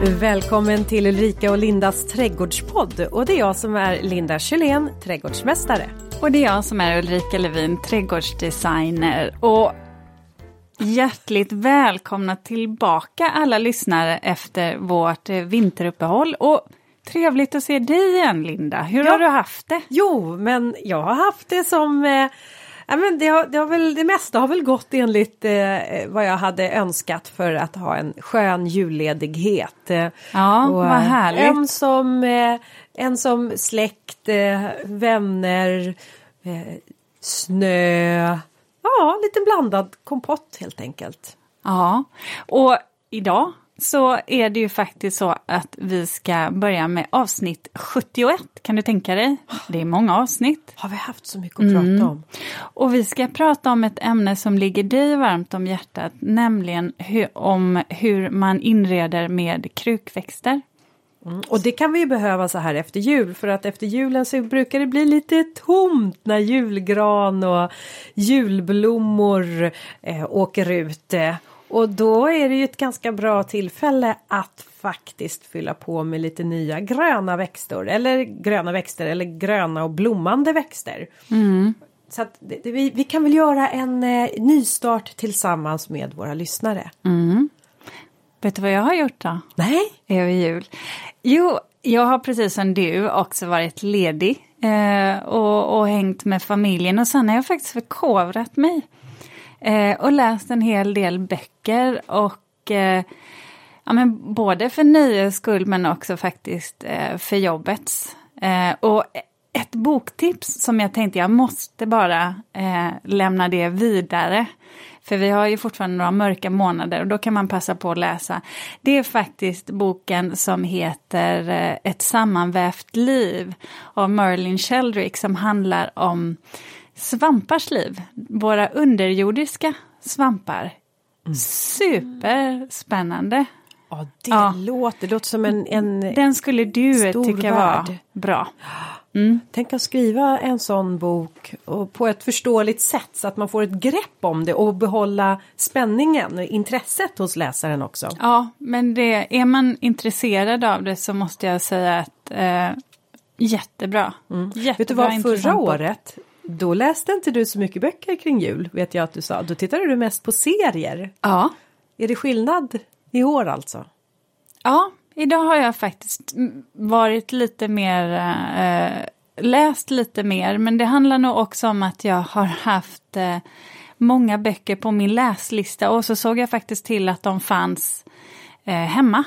Välkommen till Ulrika och Lindas trädgårdspodd och det är jag som är Linda Kjellén, trädgårdsmästare. Och det är jag som är Ulrika Levin, trädgårdsdesigner. Och hjärtligt välkomna tillbaka alla lyssnare efter vårt vinteruppehåll. Och trevligt att se dig igen Linda, hur ja. har du haft det? Jo, men jag har haft det som eh, Ja, men det, har, det, har väl, det mesta har väl gått enligt eh, vad jag hade önskat för att ha en skön julledighet. Ja, och, vad härligt. En som, eh, en som släkt, eh, vänner, eh, snö. Ja, lite blandad kompott helt enkelt. Ja, och idag så är det ju faktiskt så att vi ska börja med avsnitt 71. Kan du tänka dig? Det är många avsnitt. Har vi haft så mycket att prata mm. om? Och vi ska prata om ett ämne som ligger dig varmt om hjärtat, nämligen hur, om hur man inreder med krukväxter. Mm. Och det kan vi ju behöva så här efter jul för att efter julen så brukar det bli lite tomt när julgran och julblommor eh, åker ut. Eh, och då är det ju ett ganska bra tillfälle att faktiskt fylla på med lite nya gröna växter eller gröna växter eller gröna och blommande växter. Mm. Så att det, vi, vi, kan väl göra en eh, nystart tillsammans med våra lyssnare. Mm. Vet du vad jag har gjort då? Nej. Över jul? Jo, jag har precis som du också varit ledig eh, och, och hängt med familjen och sen har jag faktiskt förkovrat mig. Eh, och läst en hel del böcker och eh, ja, men både för nöjes skull men också faktiskt eh, för jobbets. Eh, och ett boktips som jag tänkte jag måste bara eh, lämna det vidare. För vi har ju fortfarande några mörka månader och då kan man passa på att läsa. Det är faktiskt boken som heter eh, Ett sammanvävt liv av Merlin Sheldrick som handlar om svampars liv, våra underjordiska svampar. Mm. Superspännande. Ja, det ja. låter, det låter som en, en Den skulle du tycka värld. var bra. Mm. Tänk att skriva en sån bok och på ett förståeligt sätt så att man får ett grepp om det och behålla spänningen och intresset hos läsaren också. Ja, men det, är man intresserad av det så måste jag säga att eh, jättebra. Mm. jättebra. Vet du vad, förra året då läste inte du så mycket böcker kring jul, vet jag att du sa. Då tittade du mest på serier. Ja. Är det skillnad i år alltså? Ja, idag har jag faktiskt varit lite mer, äh, läst lite mer, men det handlar nog också om att jag har haft äh, många böcker på min läslista och så såg jag faktiskt till att de fanns äh, hemma.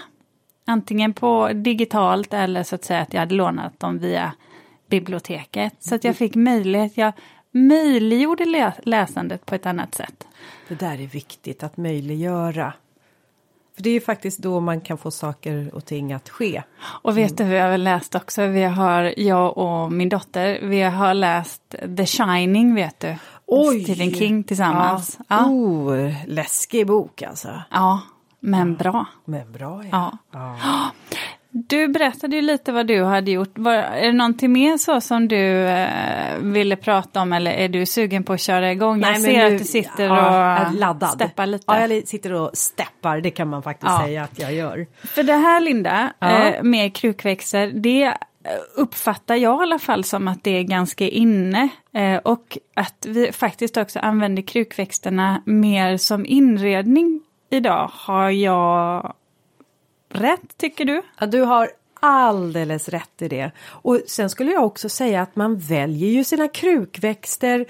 Antingen på digitalt eller så att säga att jag hade lånat dem via biblioteket. Så att jag fick möjlighet, jag möjliggjorde läsandet på ett annat sätt. Det där är viktigt att möjliggöra. För det är ju faktiskt då man kan få saker och ting att ske. Och vet du, vi har väl läst också, vi har, jag och min dotter, vi har läst The Shining vet du. Oj! Stephen King tillsammans. Ja. ja. Oh, läskig bok alltså. Ja, men bra. Men bra ja. ja. ja. Du berättade ju lite vad du hade gjort. Var, är det någonting mer så som du eh, ville prata om eller är du sugen på att köra igång? Nej, jag ser nu, att du sitter ja, och laddad. steppar lite. Ja, jag sitter och steppar, det kan man faktiskt ja. säga att jag gör. För det här Linda, ja. eh, med krukväxter, det uppfattar jag i alla fall som att det är ganska inne. Eh, och att vi faktiskt också använder krukväxterna mer som inredning idag har jag rätt tycker du? Ja, du har alldeles rätt i det. Och sen skulle jag också säga att man väljer ju sina krukväxter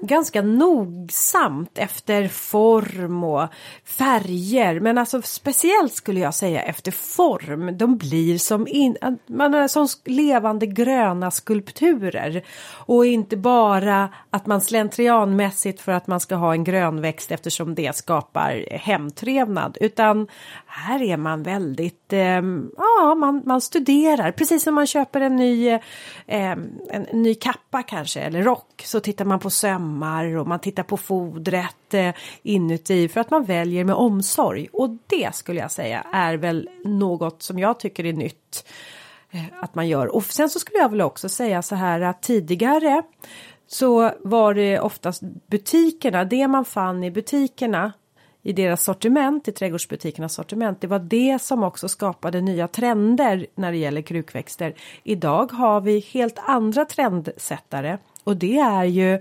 ganska nogsamt efter form och färger. Men alltså speciellt skulle jag säga efter form. De blir som, in, man är som levande gröna skulpturer. Och inte bara att man slentrianmässigt för att man ska ha en grönväxt eftersom det skapar hemtrevnad. Utan här är man väldigt, eh, ja man, man studerar. Precis som man köper en ny, eh, en, ny kappa kanske eller rock så tittar man på sömmar och man tittar på fodret eh, inuti för att man väljer med omsorg. Och det skulle jag säga är väl något som jag tycker är nytt eh, att man gör. Och sen så skulle jag väl också säga så här att tidigare så var det oftast butikerna, det man fann i butikerna i deras sortiment, i trädgårdsbutikernas sortiment. Det var det som också skapade nya trender när det gäller krukväxter. Idag har vi helt andra trendsättare och det är ju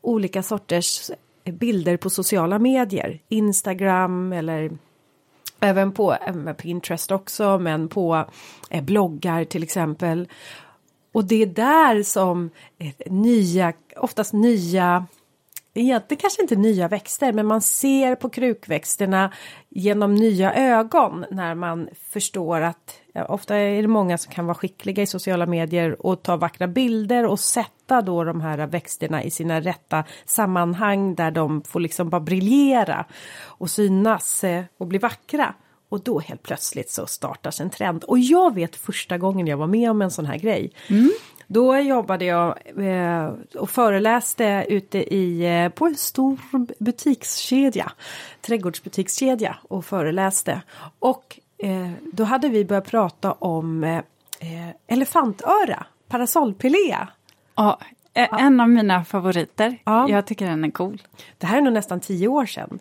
olika sorters bilder på sociala medier, Instagram eller även på Pinterest också, men på eh, bloggar till exempel. Och det är där som eh, nya, oftast nya egentligen kanske inte nya växter men man ser på krukväxterna genom nya ögon när man förstår att ja, ofta är det många som kan vara skickliga i sociala medier och ta vackra bilder och sätta då de här växterna i sina rätta sammanhang där de får liksom bara briljera och synas eh, och bli vackra. Och då helt plötsligt så startas en trend. Och jag vet första gången jag var med om en sån här grej. Mm. Då jobbade jag eh, och föreläste ute i, eh, på en stor butikskedja, trädgårdsbutikskedja och föreläste. Och eh, då hade vi börjat prata om elefantöra, parasollpilea. Ja, en av mina favoriter. Ja. Jag tycker den är cool. Det här är nog nästan tio år sedan.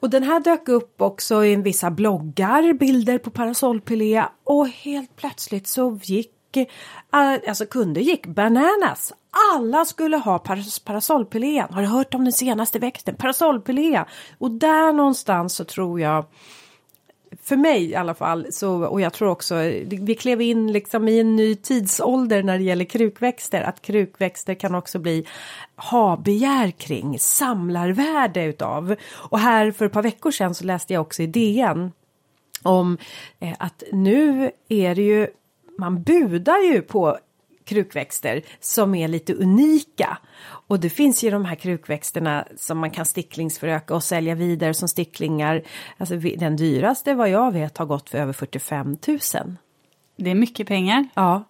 Och den här dök upp också i vissa bloggar, bilder på parasollpilea och helt plötsligt så gick Eh, alltså kunder gick bananas. Alla skulle ha parasollpilea. Har du hört om den senaste växten? Parasollpilea. Och där någonstans så tror jag för mig i alla fall, så, och jag tror också, vi klev in liksom i en ny tidsålder när det gäller krukväxter, att krukväxter kan också bli ha-begär kring, samlarvärde utav. Och här för ett par veckor sedan så läste jag också i DN om eh, att nu är det ju man budar ju på krukväxter som är lite unika. Och det finns ju de här krukväxterna som man kan sticklingsföröka och sälja vidare som sticklingar. Alltså den dyraste vad jag vet har gått för över 45 000. Det är mycket pengar. Ja.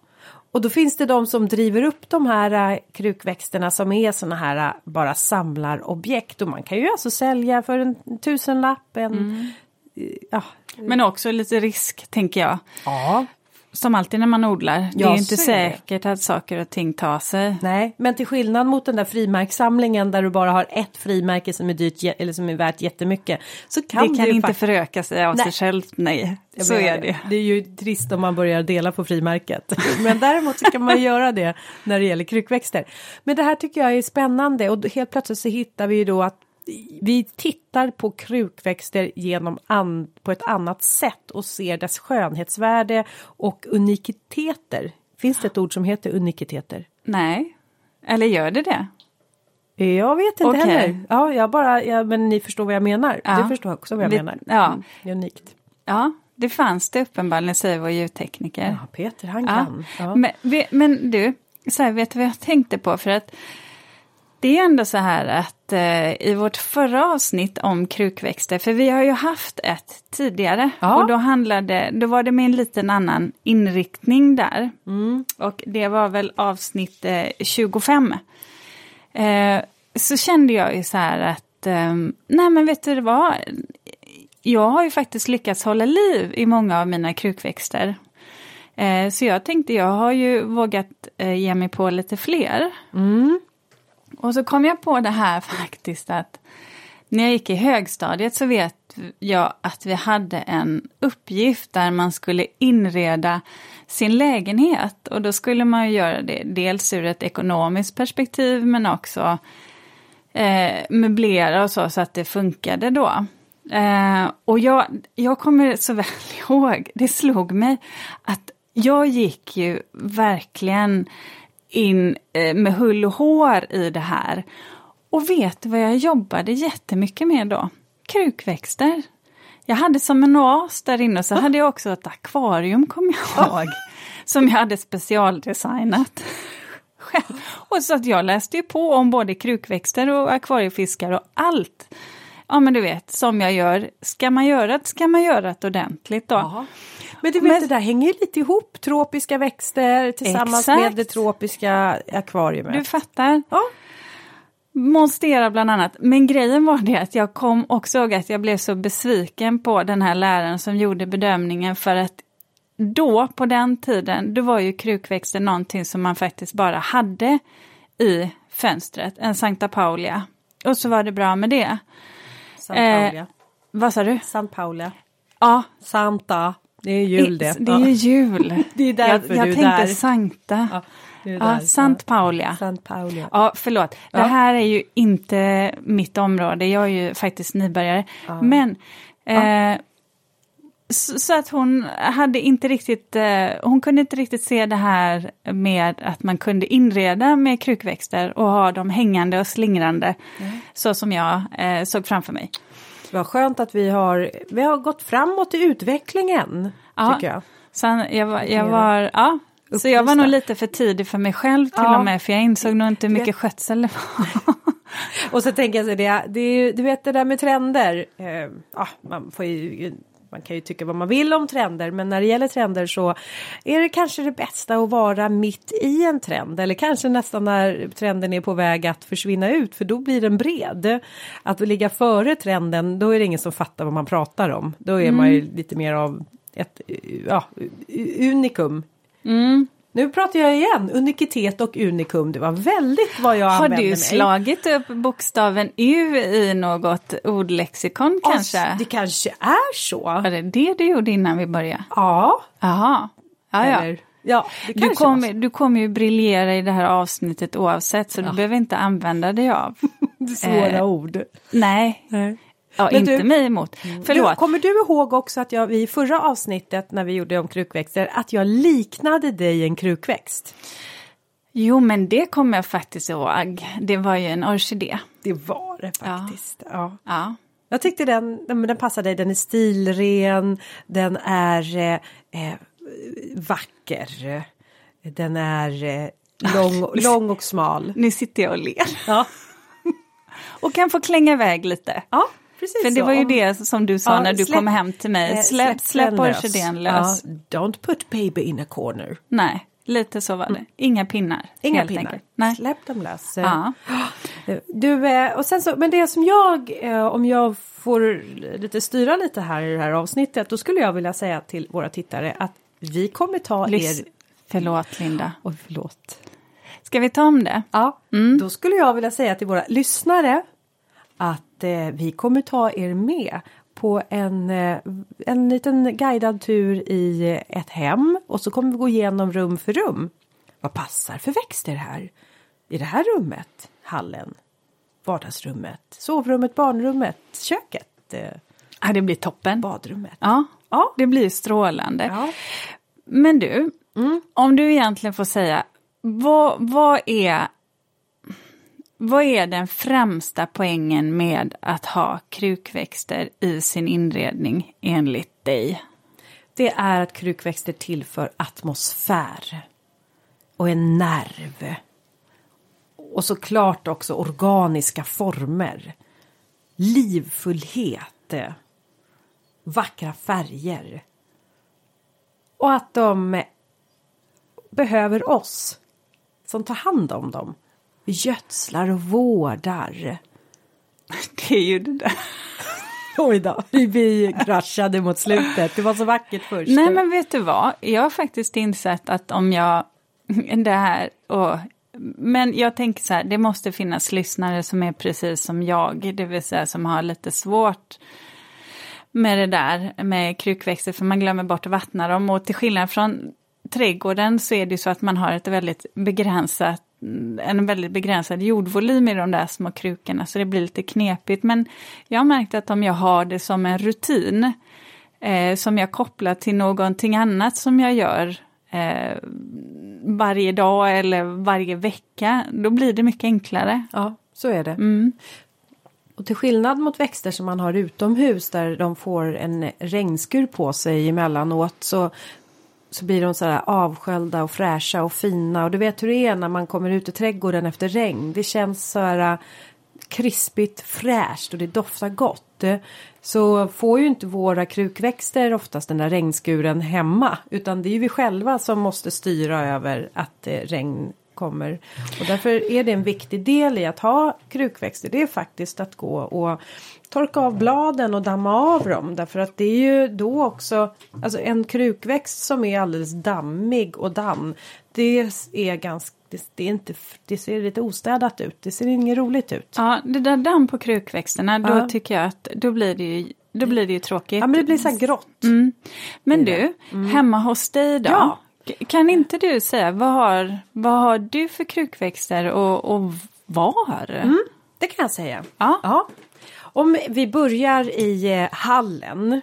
Och då finns det de som driver upp de här äh, krukväxterna som är såna här äh, bara samlarobjekt och man kan ju alltså sälja för en tusenlapp, en mm. ja. Men också lite risk tänker jag. Ja som alltid när man odlar. Det är ju inte säkert att saker och ting tar sig. Nej, men till skillnad mot den där frimärkssamlingen där du bara har ett frimärke som är dyrt eller som är värt jättemycket. Så kan det kan inte föröka sig av nej. sig självt, nej. Så är det. Det är ju trist om man börjar dela på frimärket. Men däremot så kan man göra det när det gäller krukväxter. Men det här tycker jag är spännande och helt plötsligt så hittar vi ju då att vi tittar på krukväxter genom an, på ett annat sätt och ser dess skönhetsvärde och unikiteter. Finns det ett ord som heter unikiteter? Nej, eller gör det det? Jag vet inte okay. heller. Ja, jag bara, ja, men ni förstår vad jag menar. Ja. Du förstår också vad jag Vi, menar. Ja. Mm, det är unikt. Ja, det fanns det uppenbarligen, säger vår ljudtekniker. Ja, Peter, han kan. Ja. Men, men, du, så här, vet du vad jag tänkte på? För att det är ändå så här att eh, i vårt förra avsnitt om krukväxter, för vi har ju haft ett tidigare ja. och då handlade, då var det med en liten annan inriktning där. Mm. Och det var väl avsnitt eh, 25. Eh, så kände jag ju så här att, eh, nej men vet du vad, jag har ju faktiskt lyckats hålla liv i många av mina krukväxter. Eh, så jag tänkte, jag har ju vågat eh, ge mig på lite fler. Mm. Och så kom jag på det här faktiskt att när jag gick i högstadiet så vet jag att vi hade en uppgift där man skulle inreda sin lägenhet. Och då skulle man ju göra det dels ur ett ekonomiskt perspektiv men också eh, möblera och så, så att det funkade då. Eh, och jag, jag kommer så väl ihåg, det slog mig att jag gick ju verkligen in eh, med hull och hår i det här. Och vet du vad jag jobbade jättemycket med då? Krukväxter. Jag hade som en oas där inne, så hade jag också ett akvarium, kommer jag ihåg, som jag hade specialdesignat. Själv. Och så att jag läste ju på om både krukväxter och akvariefiskar och allt. Ja men du vet, som jag gör, ska man göra det ska man göra det ordentligt då. Aha. Men du vet, Men, det där hänger lite ihop, tropiska växter tillsammans exakt. med det tropiska akvariet. Du fattar. Ja. Monstera bland annat. Men grejen var det att jag kom också ihåg att jag blev så besviken på den här läraren som gjorde bedömningen för att då, på den tiden, då var ju krukväxter någonting som man faktiskt bara hade i fönstret, en Sankta Paulia. Och så var det bra med det. San Paulia. Vad sa du? San Paulia. Ja, Santa. Det är jul det. det är ju jul. Det är därför jag, jag du är tänkte där. Sankta. Ja, det är Ja, där. Sant Paulia. Sant Paulia. Ja, förlåt. Det Ja. här är ju inte mitt område. Jag är ju faktiskt nybörjare. Men eh, så, så att hon hade inte riktigt, eh, hon kunde inte riktigt se det här med att man kunde inreda med krukväxter och ha dem hängande och slingrande. Så som jag eh, såg framför mig. Vad skönt att vi har, vi har gått framåt i utvecklingen. Ja. Tycker jag. Sen jag var, jag var, ja, så jag var nog lite för tidig för mig själv till Ja. och med, för jag insåg nog inte hur mycket skötsel det var. Och så tänker jag så det, det är ju, du vet det där med trender. Eh, ja, man, får ju, man kan ju tycka vad man vill om trender men när det gäller trender så är det kanske det bästa att vara mitt i en trend eller kanske nästan när trenden är på väg att försvinna ut för då blir den bred. Att ligga före trenden då är det ingen som fattar vad man pratar om. Då är man ju lite mer av ett ja, unikum. Nu pratar jag igen, unikitet och unikum. Det var väldigt vad jag Har använde du mig. slagit upp bokstaven U i något ordlexikon kanske? Ass, Det kanske är så. Var det det du gjorde innan vi började? Ja. Jaha. Ja, ja. Eller, ja Du, kanske kommer, du kommer ju briljera i det här avsnittet oavsett så du behöver inte använda dig av. svåra eh, ord. Nej, ja, Men inte du- mig emot. Du, Förlåt. kommer du ihåg också att jag i förra avsnittet när vi gjorde om krukväxter att jag liknade dig en krukväxt? Jo, men det kommer jag faktiskt ihåg. Det var ju en orkidé. Det var det faktiskt. Ja. Ja. Jag tyckte den, den, den passar dig, den är stilren, den är eh, eh, vacker, den är eh, lång, lång och smal. Nu sitter jag och ler. Ja, Och kan få klänga iväg lite. ja precis För det så. var ju Om- det som du sa Ja, när du släpp- kom hem till mig. eh, Släpp, släpp lös. orkidén lös. Ja, don't put baby in a corner. Nej, lite så var det. Inga pinnar. Mm. Inga pinnar. Enkelt. Nej. Släpp dem lös. Ja. Du, eh, och sen så, men det som jag, eh, om jag får lite styra lite här i det här avsnittet, då skulle jag vilja säga till våra tittare att vi kommer ta Lys- er... Förlåt Linda. Oj, förlåt. Ska vi ta om det? Ja, Mm. då skulle jag vilja säga till våra lyssnare att eh, vi kommer ta er med på en, eh, en liten guidad tur i eh, ett hem och så kommer vi gå igenom rum för rum. Vad passar för växter här? I det här rummet, hallen, vardagsrummet, sovrummet, barnrummet, köket, eh, Ja, det blir toppen. badrummet. Ja, Ja. det blir strålande. Ja. Men du, om du egentligen får säga, vad, vad, är, vad är den främsta poängen med att ha krukväxter i sin inredning enligt dig? Det är att krukväxter tillför atmosfär och en nerv. Och såklart också organiska former. Livfullhet. Vackra färger. Och att de behöver oss som tar hand om dem. Gödslar och vårdar. Det är ju det där. Oj då, vi kraschade mot slutet. Det var så vackert först. Nej men vet du vad, jag har faktiskt insett att om jag, det här, och, men jag tänker så här, det måste finnas lyssnare som är precis som jag, det vill säga som har lite svårt med det där med krukväxter, för man glömmer bort att vattna dem och till skillnad från trädgården så är det ju så att man har ett väldigt begränsat en väldigt begränsad jordvolym i de där små krukorna så det blir lite knepigt. Men jag har märkt att om jag har det som en rutin eh, som jag kopplar till någonting annat som jag gör eh, varje dag eller varje vecka, då blir det mycket enklare. Ja, så är det. Mm. Och till skillnad mot växter som man har utomhus där de får en regnskur på sig emellanåt så, så blir de så här avsköljda och fräscha och fina. Och du vet hur det är när man kommer ut i trädgården efter regn. Det känns så här äh, krispigt fräscht och det doftar gott. Så får ju inte våra krukväxter oftast den där regnskuren hemma. Utan det är ju vi själva som måste styra över att äh, regn kommer. Och därför är det en viktig del i att ha krukväxter. Det är faktiskt att gå och torka av bladen och damma av dem. Därför att det är ju då också, alltså en krukväxt som är alldeles dammig och damm. Det är ganska det, det, är inte, det ser lite ostädat ut. Det ser inget roligt ut. Ja, det där damm på krukväxterna, då ja. tycker jag att då blir det ju då blir det ju tråkigt. Ja men det blir så här grått. Mm. Men du, mm. hemma hos dig då? Ja. Kan inte du säga vad har, vad har du för krukväxter och, och var? Mm, det kan jag säga. Ja. ja. Om vi börjar i eh, hallen.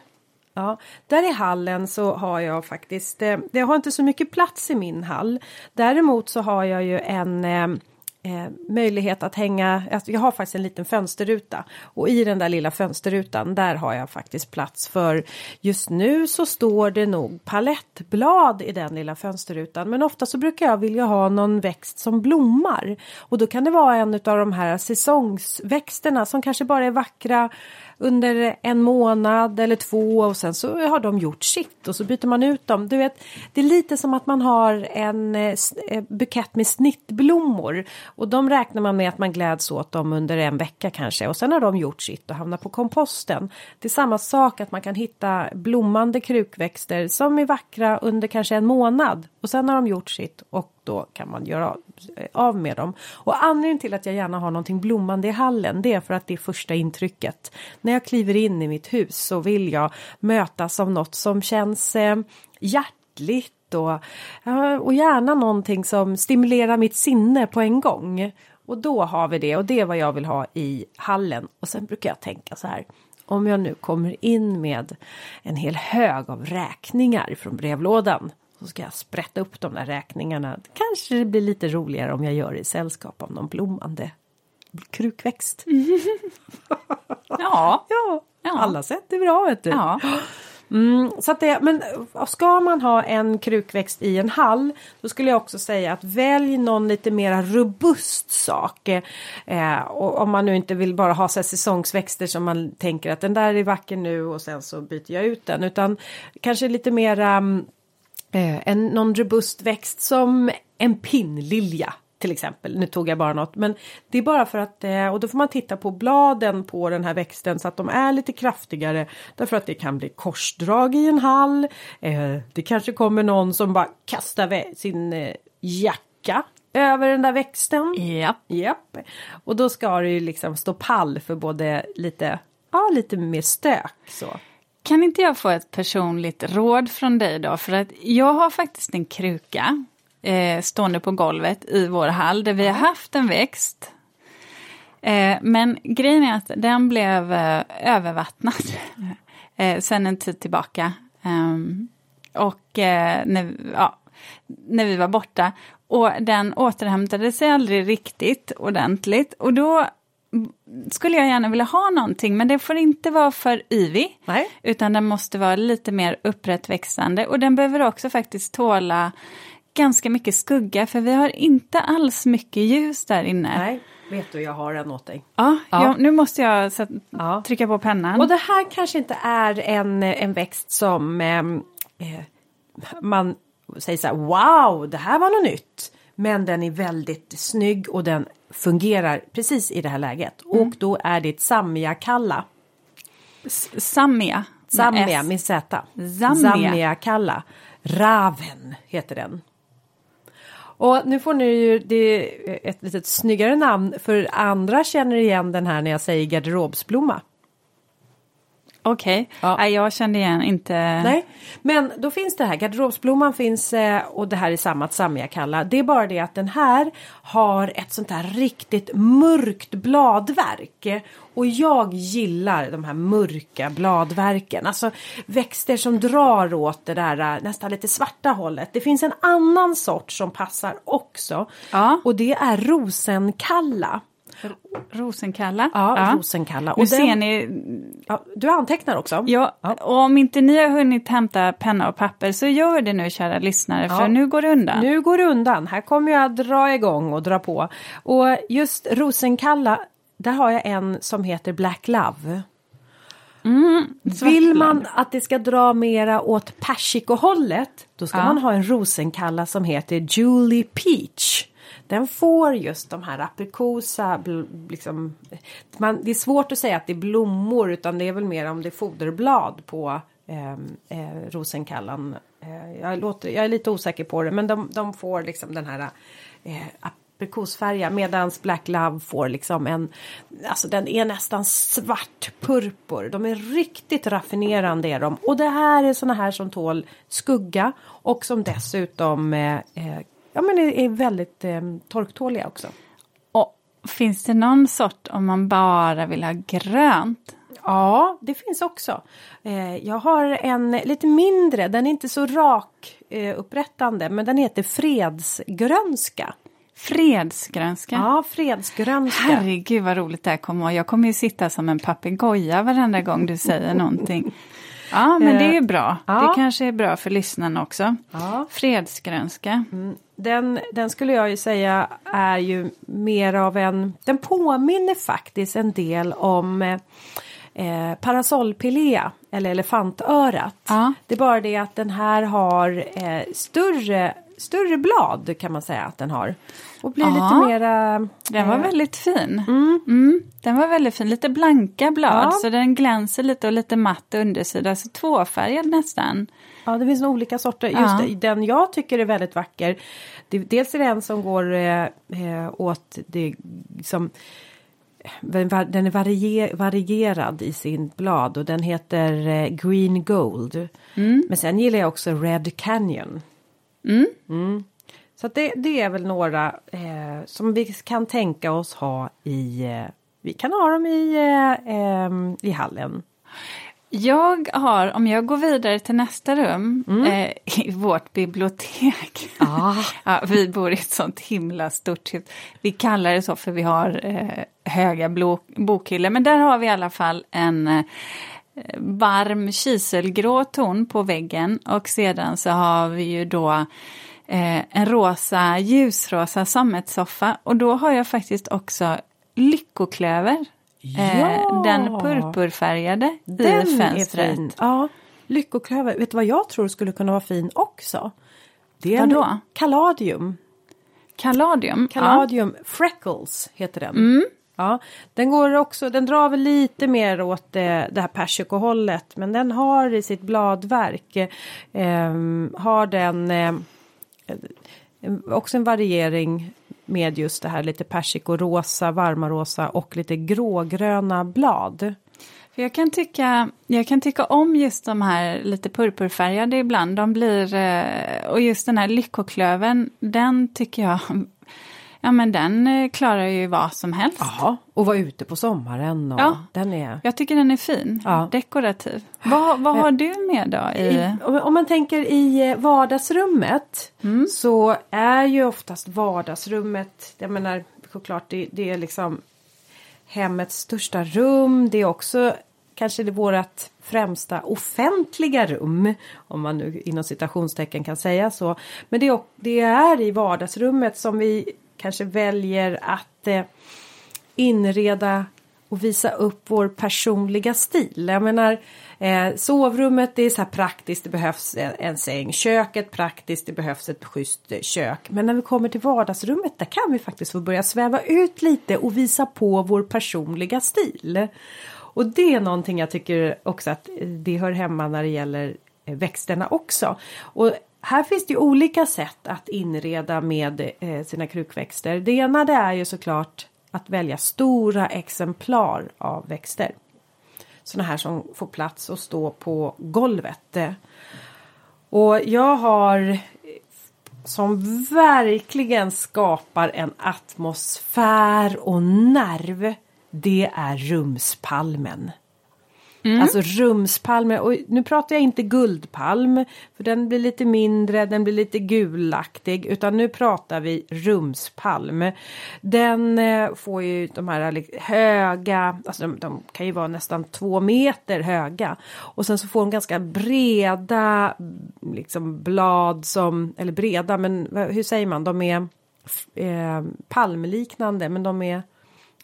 Ja, där i hallen så har jag faktiskt, eh, jag har inte så mycket plats i min hall. Däremot så har jag ju en eh, eh, möjlighet att hänga, alltså jag har faktiskt en liten fönsterruta. Och i den där lilla fönsterrutan där har jag faktiskt plats för. Just nu så står det nog palettblad i den lilla fönsterrutan. Men ofta så brukar jag vilja ha någon växt som blommar. Och då kan det vara en av de här säsongsväxterna som kanske bara är vackra under en månad eller två och sen så har de gjort sitt och så byter man ut dem. Du vet, det är lite som att man har en eh, eh, bukett med snittblommor och de räknar man med att man gläds åt dem under en vecka kanske och sen har de gjort sitt och hamnar på komposten. Det är samma sak att man kan hitta blommande krukväxter som är vackra under kanske en månad och sen har de gjort sitt och då kan man göra eh, av med dem. Och anledningen till att jag gärna har någonting blommande i hallen det är för att det är första intrycket. När jag kliver in i mitt hus så vill jag mötas av något som känns eh, hjärtligt och, och gärna någonting som stimulerar mitt sinne på en gång. Och då har vi det och det är vad jag vill ha i hallen. Och sen brukar jag tänka så här. Om jag nu kommer in med en hel hög av räkningar från brevlådan så ska jag sprätta upp de där räkningarna. Kanske det blir lite roligare om jag gör det i sällskap av någon blommande krukväxt. ja. ja, alla sätt är bra vet du. Ja. Mm, så att det, men ska man ha en krukväxt i en hall då skulle jag också säga att välj någon lite mera robust sak. Eh, och om man nu inte vill bara ha så säsongsväxter som man tänker att den där är vacker nu och sen så byter jag ut den utan kanske lite mera mm, en, någon robust växt som en pinnlilja till exempel. Nu tog jag bara något men det är bara för att eh, och då får man titta på bladen på den här växten så att de är lite kraftigare därför att det kan bli korsdrag i en hall. Eh, det kanske kommer någon som bara kastar sin eh, jacka över den där växten. Ja. Japp. Och då ska det ju liksom stå pall för både lite, ja lite mer stök så. Kan inte jag få ett personligt råd från dig då? För att jag har faktiskt en kruka eh, stående på golvet i vår hall där vi har haft en växt. Eh, men grejen är att den blev eh, övervattnad eh, sen en tid tillbaka. Ehm, och eh, när, ja, när vi var borta. Och den återhämtade sig aldrig riktigt ordentligt. Och då skulle jag gärna vilja ha någonting, men det får inte vara för yvig. Nej. Utan den måste vara lite mer upprättväxande och den behöver också faktiskt tåla ganska mycket skugga, för vi har inte alls mycket ljus där inne. Nej. Vet du, jag har en åt dig. Ja, ja. Jag, nu måste jag så, ja. trycka på pennan. Och det här kanske inte är en, en växt som ehm, eh, man säger så här, wow, det här var något nytt. Men den är väldigt snygg och den fungerar precis i det här läget. Mm. Och då är det ett Samia-kalla. Samia? Samia med Z. Zamia. Zamia-kalla. Raven heter den. Och nu får ni ju det ett litet snyggare namn för andra känner igen den här när jag säger garderobsblomma. Okej, okay. ja. jag kände igen inte. Nej, men då finns det här. Garderobsblomman finns eh, och det här är samma Samia-kalla. Det är bara det att den här har ett sånt här riktigt mörkt bladverk. Och jag gillar de här mörka bladverken. Alltså växter som drar åt det där eh, nästan lite svarta hållet. Det finns en annan sort som passar också. Ja. Och det är rosenkalla. Rosenkalla. Ja, ja. rosenkalla. Och nu den, ser ni... Ja, du antecknar också. Ja, ja, och om inte ni har hunnit hämta penna och papper så gör det nu kära lyssnare för nu går det undan. Nu går det undan. Här kommer jag dra igång och dra på. Och just rosenkalla, där har jag en som heter Black Love. Mm, Vill man att det ska dra mera åt persikohållet då ska man ha en rosenkalla som heter Julie Peach den får just de här aprikosa, liksom, man, det är svårt att säga att det är blommor utan det är väl mer om det är foderblad på ehm, eh, eh, rosenkallan. Eh, jag, låter, jag är lite osäker på det men de, de får liksom den här eh, aprikosfärga medans Black Love får liksom en, alltså den är nästan svart purpur. De är riktigt raffinerande är de. Och det här är såna här som tål skugga och som dessutom eh, eh, ja, men är, är väldigt eh, torktåliga också. Och finns det någon sort om man bara vill ha grönt? Ja, det finns också. Eh, jag har en lite mindre, den är inte så rak eh, upprättande, men den heter fredsgrönska. Fredsgrönska. Ja, fredsgrönska. Herregud vad roligt det här kommer att Jag kommer ju sitta som en papegoja varenda gång du säger någonting. Ja, men det är ju bra. Ja. Det kanske är bra för lyssnarna också. Ja. Fredsgrönska. Mm. Den, den skulle jag ju säga är ju mer av en... Den påminner faktiskt en del om eh, parasollpilea eller elefantörat. Ja. Det är bara det att den här har eh, större större blad kan man säga att den har. Och blir ja, lite mera... Den var eh, väldigt fin. Mm. Mm, den var väldigt fin, lite blanka blad ja. så den glänser lite och lite matt undersida, så tvåfärgad nästan. Ja, det finns olika sorter. Just ja. den jag tycker är väldigt vacker. Det, dels är det en som går eh, eh åt det som den är varier, varierad i sin blad och den heter eh, Green Gold. Mm. Men sen gillar jag också Red Canyon. Mm. Mm. Så det, det, är väl några eh, som vi kan tänka oss ha i, eh, vi kan ha dem i, eh, i hallen. Jag har, om jag går vidare till nästa rum, mm. eh, i vårt bibliotek. Ah. ja, vi bor i ett sånt himla stort hus. Vi kallar det så för vi har eh, höga bokhyllor, men där har vi i alla fall en eh, varm kiselgrå ton på väggen och sedan så har vi ju då eh, en rosa, ljusrosa sammetssoffa och då har jag faktiskt också lyckoklöver. Eh, ja. den purpurfärgade den i fönstret. Är fin. Ja, lyckoklöver. Vet du vad jag tror skulle kunna vara fin också? Det är Vadå? Kaladium. Kaladium? Kaladium ja. Freckles heter den. Mm. Ja, den går också, den drar väl lite mer åt det, det här persikohållet men den har i sitt bladverk eh, har den eh, också en variering med just det här lite persikorosa, varma rosa och lite grågröna blad. För jag, kan tycka, jag kan tycka om just de här lite purpurfärgade ibland. De blir, eh, och just den här lyckoklöven, den tycker jag Ja men den eh, klarar ju vad som helst. Ja, och vara ute på sommaren. Och ja, den är... jag tycker den är fin. Ja. Dekorativ. Vad, vad har du med då? I... Om man tänker i eh, vardagsrummet mm. så är ju oftast vardagsrummet, jag menar såklart det, det är liksom hemmets största rum. Det är också kanske det vårat främsta offentliga rum. Om man nu inom citationstecken kan säga så. Men det är i vardagsrummet som vi kanske väljer att eh, inreda och visa upp vår personliga stil. Jag menar eh, sovrummet det är så här praktiskt, det behövs en, en säng. Köket praktiskt, det behövs ett schysst eh, kök. Men när vi kommer till vardagsrummet där kan vi faktiskt få börja sväva ut lite och visa på vår personliga stil. Och det är någonting jag tycker också att eh, det hör hemma när det gäller eh, växterna också. Och här finns det ju olika sätt att inreda med eh, sina krukväxter. Det ena det är ju såklart att välja stora exemplar av växter. Sådana här som får plats och stå på golvet. Eh, och jag har eh, som verkligen skapar en atmosfär och nerv. Det är rumspalmen. Mm. Alltså rumspalmer och nu pratar jag inte guldpalm för den blir lite mindre, den blir lite gulaktig utan nu pratar vi rumspalm. Den eh, får ju de här eh, höga, alltså de, de, kan ju vara nästan två meter höga och sen så får de ganska breda liksom blad som, eller breda men hur säger man, de är eh, palmliknande men de är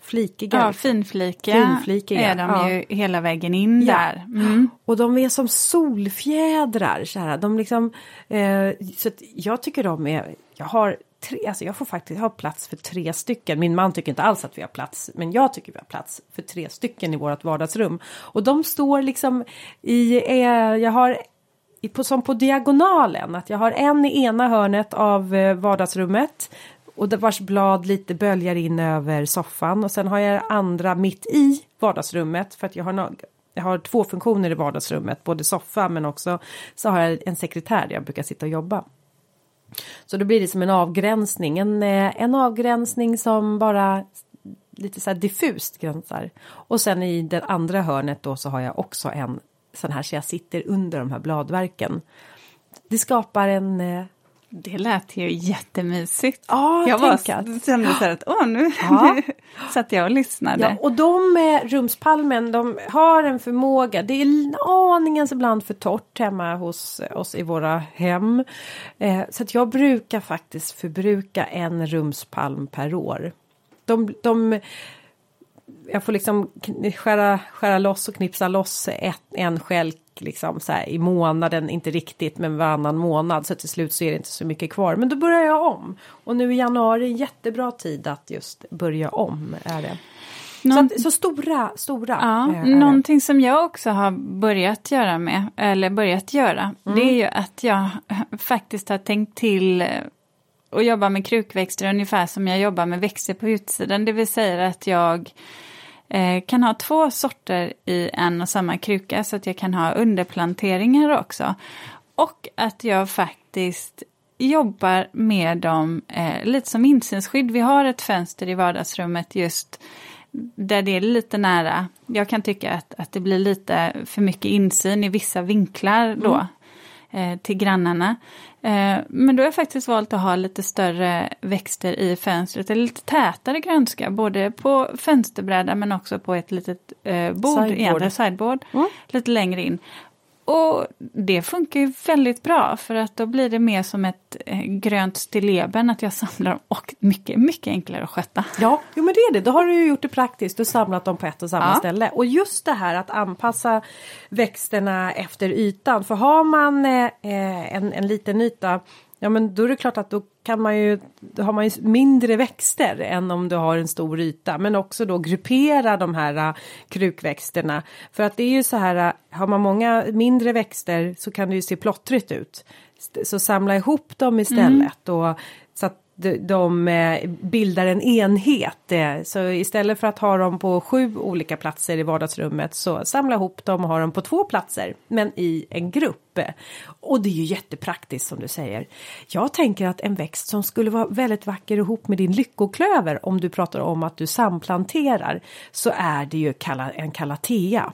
flikiga. Ja, finflikiga, finflikiga. är de ja. ju hela vägen in ja. där. Mm. Och de är som solfjädrar. Här. De liksom, eh, så jag tycker de är, jag har tre, alltså jag får faktiskt ha plats för tre stycken. Min man tycker inte alls att vi har plats, men jag tycker vi har plats för tre stycken i vårt vardagsrum. Och de står liksom i, eh, jag har på, som på diagonalen, att jag har en i ena hörnet av eh, vardagsrummet och vars blad lite böljar in över soffan och sen har jag andra mitt i vardagsrummet för att jag har, no jag har två funktioner i vardagsrummet, både soffa men också så har jag en sekretär där jag brukar sitta och jobba. Så då blir det som en avgränsning, en, eh, en avgränsning som bara lite så här diffust gränsar. Och sen i det andra hörnet då så har jag också en sån här så jag sitter under de här bladverken. Det skapar en eh, det lät ju jättemysigt. Ja, jag bara kände så att åh nu, ja. nu satt jag och lyssnade. Ja, och de med rumspalmen de har en förmåga, det är aningens ibland för torrt hemma hos oss i våra hem. Eh, så att jag brukar faktiskt förbruka en rumspalm per år. De, de jag får liksom skära, skära loss och knipsa loss ett, en skälk liksom så här, i månaden, inte riktigt men varannan månad så till slut så är det inte så mycket kvar. Men då börjar jag om. Och nu i januari är en jättebra tid att just börja om. är det. Någon... Så, så, stora, stora. Ja, är någonting som jag också har börjat göra med, eller börjat göra, mm. det är ju att jag faktiskt har tänkt till och eh, jobba med krukväxter ungefär som jag jobbar med växter på utsidan. Det vill säga att jag eh, kan ha två sorter i en och samma kruka så att jag kan ha underplanteringar också. Och att jag faktiskt jobbar med dem eh, lite som insynsskydd. Vi har ett fönster i vardagsrummet just där det är lite nära. Jag kan tycka att, att det blir lite för mycket insyn i vissa vinklar då mm. eh, till grannarna. Eh, men då har jag faktiskt valt att ha lite större växter i fönstret, eller lite tätare grönska, både på fönsterbrädan men också på ett litet eh, bord, sideboard, sideboard mm. lite längre in. Och det funkar ju väldigt bra för att då blir det mer som ett eh, grönt stilleben att jag samlar dem och mycket, mycket enklare att sköta. Ja, jo men det är det. Då har du ju gjort det praktiskt och samlat dem på ett och samma ja. ställe. Och just det här att anpassa växterna efter ytan. För har man eh, en, en liten yta Ja men då är det klart att då kan man ju, då har man ju mindre växter än om du har en stor yta. Men också då gruppera de här uh, krukväxterna. För att det är ju så här, uh, har man många mindre växter så kan det ju se plottrigt ut. Så samla ihop dem istället mm. och de eh, bildar en enhet. Eh, så istället för att ha dem på sju olika platser i vardagsrummet så samla ihop dem och ha dem på två platser men i en grupp. Och det är ju jättepraktiskt som du säger. Jag tänker att en växt som skulle vara väldigt vacker ihop med din lyckoklöver om du pratar om att du samplanterar så är det ju en kalatea.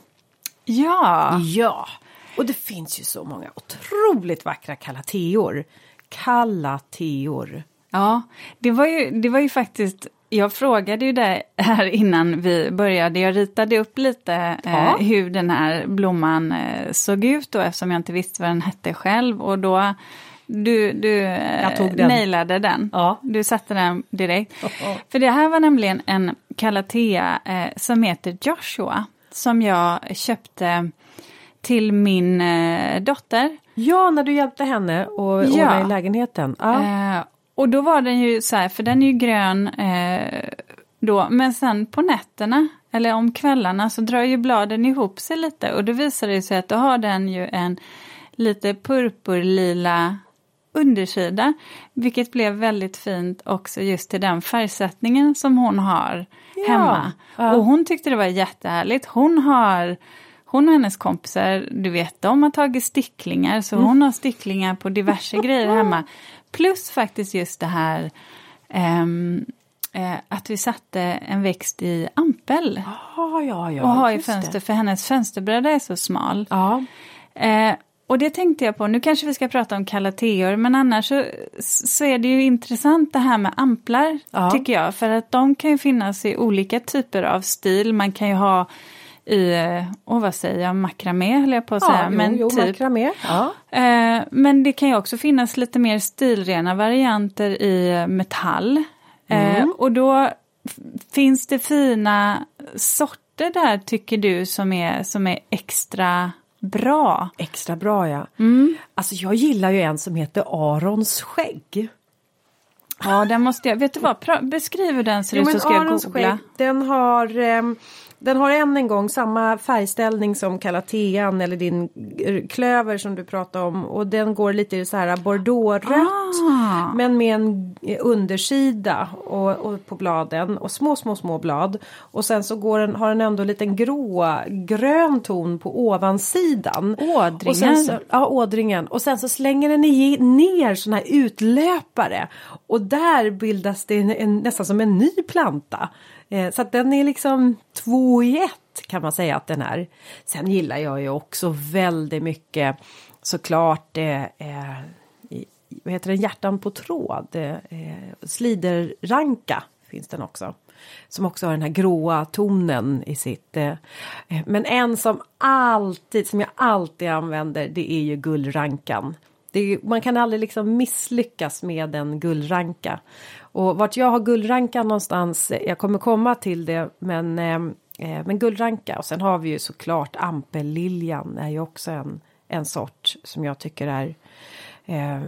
Ja! Ja! Och det finns ju så många otroligt vackra kalateor. Kalateor. Ja, det var ju, det var ju faktiskt jag frågade ju dig här innan vi började, jag ritade upp lite eh, ja. hur den här blomman eh, såg ut då eftersom jag inte visste vad den hette själv och då du, du eh, den. nailade den. Ja. Du satte den direkt. Oh, oh. För det här var nämligen en Calathea eh, som heter Joshua som jag köpte till min eh, dotter. Ja, när du hjälpte henne och ja. ordna i lägenheten. Ja. Och då var den ju så här, för den är ju grön eh, då, men sen på nätterna eller om kvällarna så drar ju bladen ihop sig lite och då visar det sig att då har den ju en lite purpurlila undersida. Vilket blev väldigt fint också just till den färgsättningen som hon har ja. hemma. Ja. Och hon tyckte det var jättehärligt. Hon har hon och hennes kompisar, du vet, de har tagit sticklingar så mm. hon har sticklingar på diverse grejer hemma. Plus faktiskt just det här um, att vi satte en växt i ampel. Ah, ja, ja, och har i fönster, det. för hennes fönsterbräda är så smal. Ah. Eh, och det tänkte jag på, nu kanske vi ska prata om kalateor, men annars så, så är det ju intressant det här med amplar, ja. tycker jag. För att de kan ju finnas i olika typer av stil. Man kan ju ha i, oh, vad säger jag, makramé höll jag på att säga. Ja, men jo, typ. makramé. Ja. Eh, men det kan ju också finnas lite mer stilrena varianter i metall. Eh, mm. och då finns det fina sorter där tycker du som är, som är extra bra? Extra bra ja. Mm. Alltså jag gillar ju en som heter Arons skägg. Ja, den måste jag, vet du vad, beskriv hur den ser ut så ska jag googla. den har eh, den har än en gång samma färgställning som kalatean eller din klöver som du pratade om och den går lite så här bordeauxrött ah. men med en undersida och, och, på bladen och små små små blad och sen så går den, har den ändå en liten grå grön ton på ovansidan. Ådringen? Så, ja, ådringen och sen så slänger den ner sådana här utlöpare och där bildas det en, en, nästan som en ny planta. Eh, så att den är liksom två i ett kan man säga att den är. Sen gillar jag ju också väldigt mycket såklart eh, eh vad heter den, hjärtan på tråd. Eh, eh, sliderranka finns den också. Som också har den här gråa tonen i sitt. Eh, men en som alltid, som jag alltid använder, det är ju gullrankan. Det, man kan aldrig liksom misslyckas med en gullranka. Och vart jag har guldranka någonstans, jag kommer komma till det, men, eh, eh, men guldranka och sen har vi ju såklart ampelliljan är ju också en, en sort som jag tycker är eh,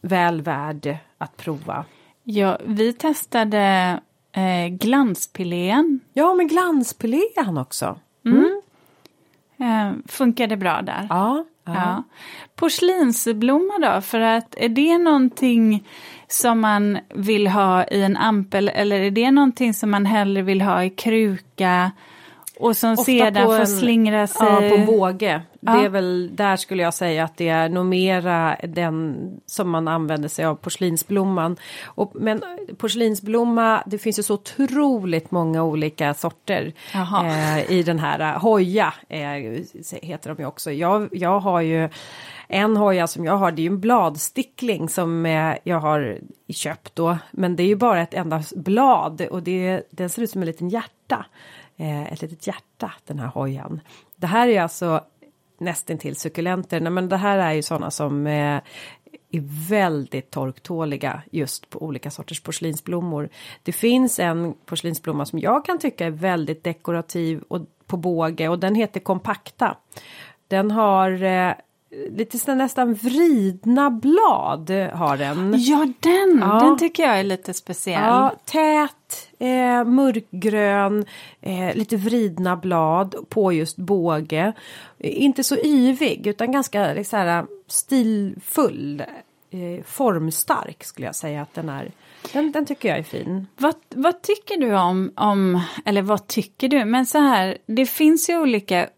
väl värd att prova. Ja, vi testade eh, glanspilén. Ja, men glanspilén också. Mm. Mm. Eh, funkade bra där. Ja, ja. ja. Porslinsblomma då, för att är det någonting som man vill ha i en ampel eller är det någonting som man hellre vill ha i kruka? Och som Ofta sedan får en, slingra sig. Ja, på båge. Ja. Det är väl där skulle jag säga att det är nog mera den som man använder sig av porslinsblomman. Och, men porslinsblomma, det finns ju så otroligt många olika sorter eh, i den här hoja eh, heter de ju också. Jag, jag har ju en hoja som jag har, det är ju en bladstickling som eh, jag har köpt då. Men det är ju bara ett enda blad och det, den ser ut som en liten hjärta. Eh, ett litet hjärta, den här hojan. Det här är alltså nästintill sukulenter. Nej, men det här är ju sådana som eh, är väldigt torktåliga just på olika sorters porslinsblommor. Det finns en porslinsblomma som jag kan tycka är väldigt dekorativ och på båge och den heter kompakta. Den har eh, lite sådär nästan vridna blad har den. Ja den, ja. den tycker jag är lite speciell. Ja, tät, eh, mörkgrön, eh, lite vridna blad på just båge. Inte så yvig utan ganska liksom, stilfull, eh, formstark skulle jag säga att den är. Den, den tycker jag är fin. Vad, vad tycker du om, om, eller vad tycker du, men så här, det finns ju olika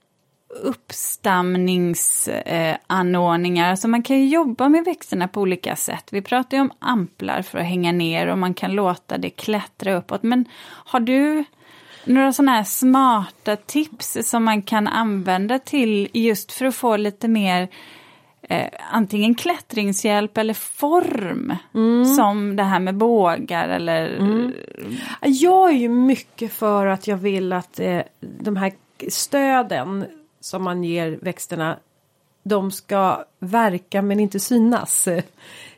uppstamningsanordningar. Eh, så man kan ju jobba med växterna på olika sätt. Vi pratar ju om amplar för att hänga ner och man kan låta det klättra uppåt. Men har du några sådana här smarta tips som man kan använda till just för att få lite mer eh, antingen klättringshjälp eller form. Mm. Som det här med bågar eller... Mm. Jag är ju mycket för att jag vill att eh, de här stöden som man ger växterna de ska verka men inte synas.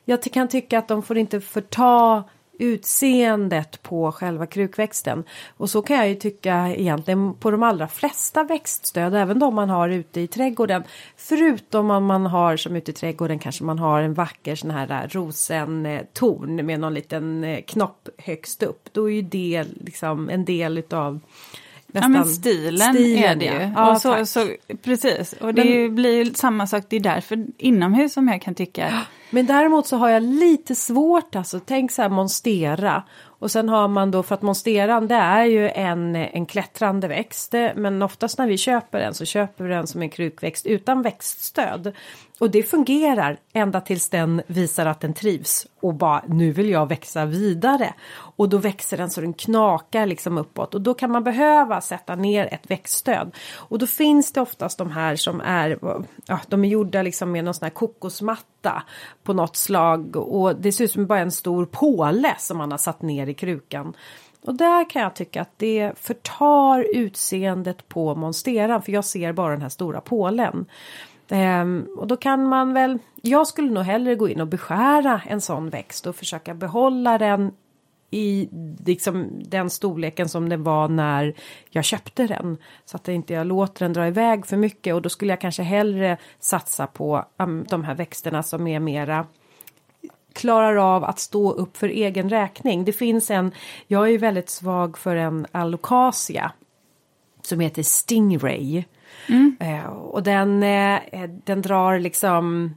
Jag kan tycka att de får inte förta utseendet på själva krukväxten. Och så kan jag ju tycka egentligen på de allra flesta växtstöd, även de man har ute i trädgården. Förutom om man har som ute i trädgården kanske man har en vacker sån här eh, rosentorn med någon liten eh, knopp högst upp. Då är ju det liksom en del utav Nästan ja men stilen, stilen är det ju. Ja, och så, så, precis, och det men, blir samma sak, det är därför inomhus som jag kan tycka. Men däremot så har jag lite svårt alltså, tänk så här monstera. Och sen har man då, för att monsteran det är ju en, en klättrande växt. Men oftast när vi köper den så köper vi den som en krukväxt utan växtstöd. Och det fungerar ända tills den visar att den trivs och bara nu vill jag växa vidare. Och då växer den så den knakar liksom uppåt och då kan man behöva sätta ner ett växtstöd. Och då finns det oftast de här som är, ja, de är gjorda liksom med någon sån här kokosmatta på något slag och det ser ut som bara en stor påle som man har satt ner i krukan. Och där kan jag tycka att det förtar utseendet på monsteran för jag ser bara den här stora pålen. Um, och då kan man väl, jag skulle nog hellre gå in och beskära en sån växt och försöka behålla den i liksom den storleken som det var när jag köpte den. Så att jag inte jag låter den dra iväg för mycket och då skulle jag kanske hellre satsa på um, de här växterna som är mera klarar av att stå upp för egen räkning. Det finns en, jag är ju väldigt svag för en alocasia som heter Stingray. Mm. Eh, och den, eh, den drar liksom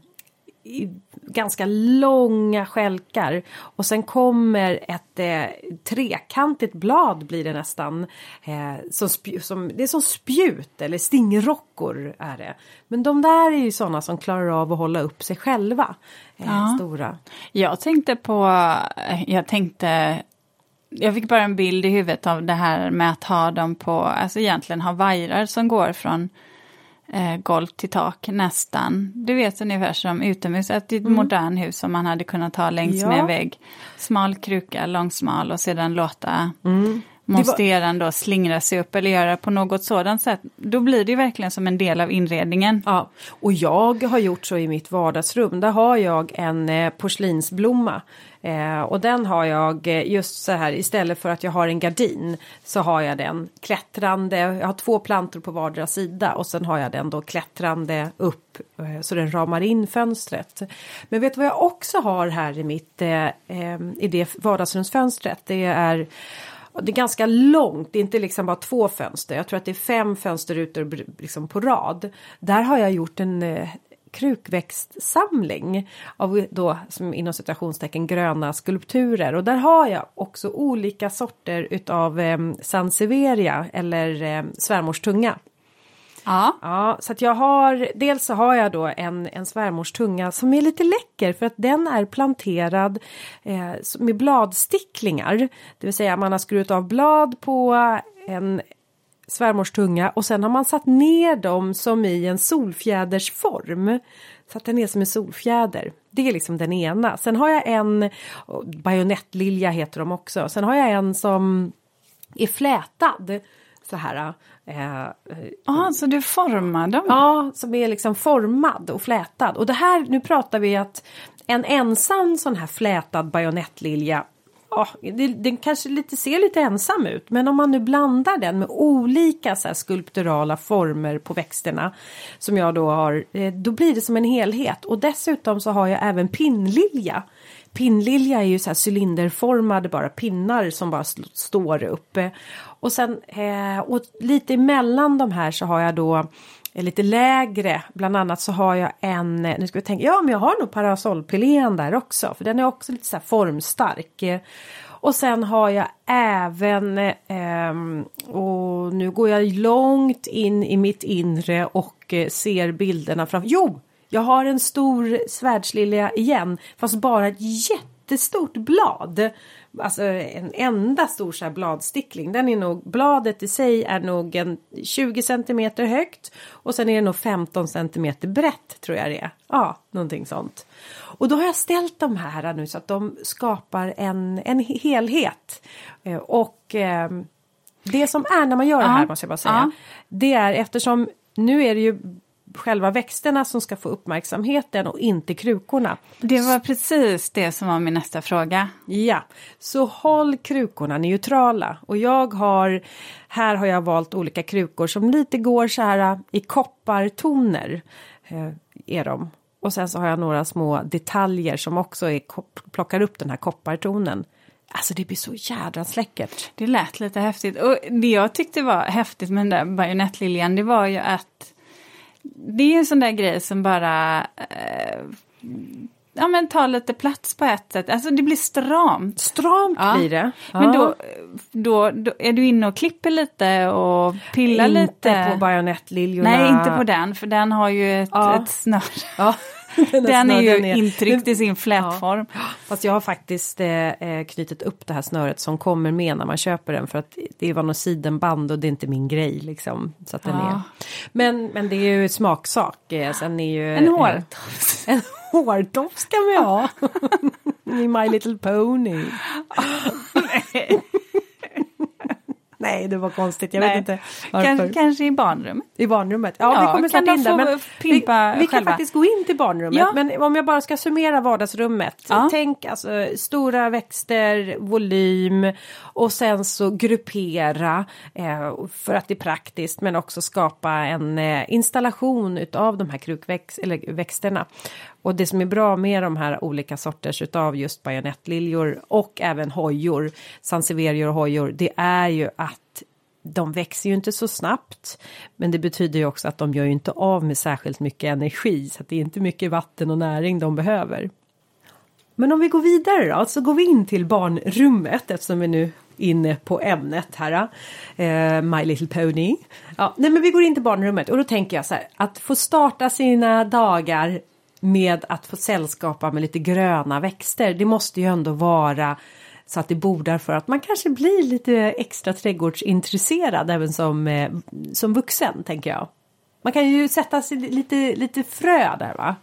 ganska långa skälkar och sen kommer ett eh, trekantigt blad blir det nästan. Eh, som, som det är som spjut eller stingrockor är det. Men de där är ju sådana som klarar av att hålla upp sig själva. Eh, ja. Stora. Jag tänkte på, jag tänkte jag fick bara en bild i huvudet av det här med att ha dem på, alltså egentligen ha vajrar som går från eh, golv till tak nästan. Du vet ungefär som utomhus, ett mm. modernt hus som man hade kunnat ha längs ja. med en vägg. Smal kruka, långsmal och sedan låta mm. monsteren då slingra sig upp eller göra på något sådant sätt. Då blir det verkligen som en del av inredningen. Ja, och jag har gjort så i mitt vardagsrum. Där har jag en eh, porslinsblomma Eh, och den har jag eh, just så här istället för att jag har en gardin så har jag den klättrande. Jag har två plantor på vardera sida och sen har jag den då klättrande upp eh, så den ramar in fönstret. Men vet du vad jag också har här i mitt eh, eh i det vardagsrumsfönstret? Det är det är ganska långt, det är inte liksom bara två fönster. Jag tror att det är fem fönsterrutor liksom på rad. Där har jag gjort en, eh, krukväxtsamling av då som inom citationstecken gröna skulpturer och där har jag också olika sorter utav eh, Sanseveria eller eh, svärmorstunga. Ja. ja, så att jag har dels så har jag då en, en svärmorstunga som är lite läcker för att den är planterad eh, med bladsticklingar. Det vill säga man har skurit av blad på en svärmors tunga och sen har man satt ner dem som i en solfjädersform. Satt den ner som en solfjäder. Det är liksom den ena. Sen har jag en, bajonettlilja heter de också. Sen har jag en som är flätad. Så här. Eh, ah, så du formar dem? Ja, som är liksom formad och flätad. Och det här, nu pratar vi att en ensam sån här flätad bajonettlilja ja, den kanske lite, ser lite ensam ut men om man nu blandar den med olika så här, skulpturala former på växterna som jag då har, eh, då blir det som en helhet och dessutom så har jag även pinnlilja. Pinnlilja är ju så här cylinderformade bara pinnar som bara står uppe. Och sen eh, och lite emellan de här så har jag då lite lägre. Bland annat så har jag en, nu ska vi tänka, ja men jag har nog parasollpilén där också för den är också lite så här formstark. Och sen har jag även, eh, och nu går jag långt in i mitt inre och eh, ser bilderna framför, jo! Jag har en stor svärdslilja igen, fast bara ett jättestort blad alltså en enda stor så bladstickling. Den är nog, bladet i sig är nog en 20 centimeter högt och sen är det nog 15 centimeter brett tror jag det är. Ja, någonting sånt. Och då har jag ställt de här nu så att de skapar en, en helhet. Eh, och eh, det som är när man gör det här måste jag bara säga. Det är eftersom nu är det ju själva växterna som ska få uppmärksamheten och inte krukorna. Det var precis det som var min nästa fråga. Ja, så håll krukorna neutrala och jag har här har jag valt olika krukor som lite går så här äh, i koppartoner. Eh, är de. Och sen så har jag några små detaljer som också är, plockar upp den här koppartonen. Alltså det blir så jädrans läckert. Det lät lite häftigt. Och det jag tyckte var häftigt med den där bajonettliljan det var ju att det är en sån där grej som bara eh, ja, men tar lite plats på ett sätt. Alltså det blir stramt. Stramt ja. blir det. Ja. Men då, då, då, är du inne och klipper lite och pillar inte lite. Inte på bajonettliljorna. Nej, inte på den, för den har ju ett, ja. ett snöre. Den, den är ju ner. intryckt i sin flätform. Ja. Fast jag har faktiskt eh, eh, knutit upp det här snöret som kommer med när man köper den för att det var något sidenband och det är inte min grej liksom. Så att den ja. är. Men, men det är ju smaksak. Eh, sen är ju, en hårtofs. Eh, en hårtofs ska vi ha. I My Little Pony. Nej, det var konstigt. Jag Nej. vet inte varför. Kanske, i barnrummet. I barnrummet? Ja, Ja, vi kommer snart in där. Men vi, vi kan faktiskt gå in till barnrummet. Ja. Men om jag bara ska summera vardagsrummet. Ja. Tänk alltså stora växter, volym och sen så gruppera eh, för att det är praktiskt men också skapa en eh, installation utav de här krukväxterna. Och det som är bra med de här olika sorters utav just bajonettliljor och även hojor, sanseverior och hojor, det är ju att de växer ju inte så snabbt. Men det betyder ju också att de gör ju inte av med särskilt mycket energi. Så att det är inte mycket vatten och näring de behöver. Men om vi går vidare då, så går vi in till barnrummet eftersom vi nu är inne på ämnet här. Eh, My Little Pony. Ja, nej men vi går in till barnrummet och då tänker jag så här att få starta sina dagar med att få sällskapa med lite gröna växter. Det måste ju ändå vara så att det bordar för att man kanske blir lite extra trädgårdsintresserad även som, eh, som vuxen tänker jag. Man kan ju sätta sig lite, lite frö där va?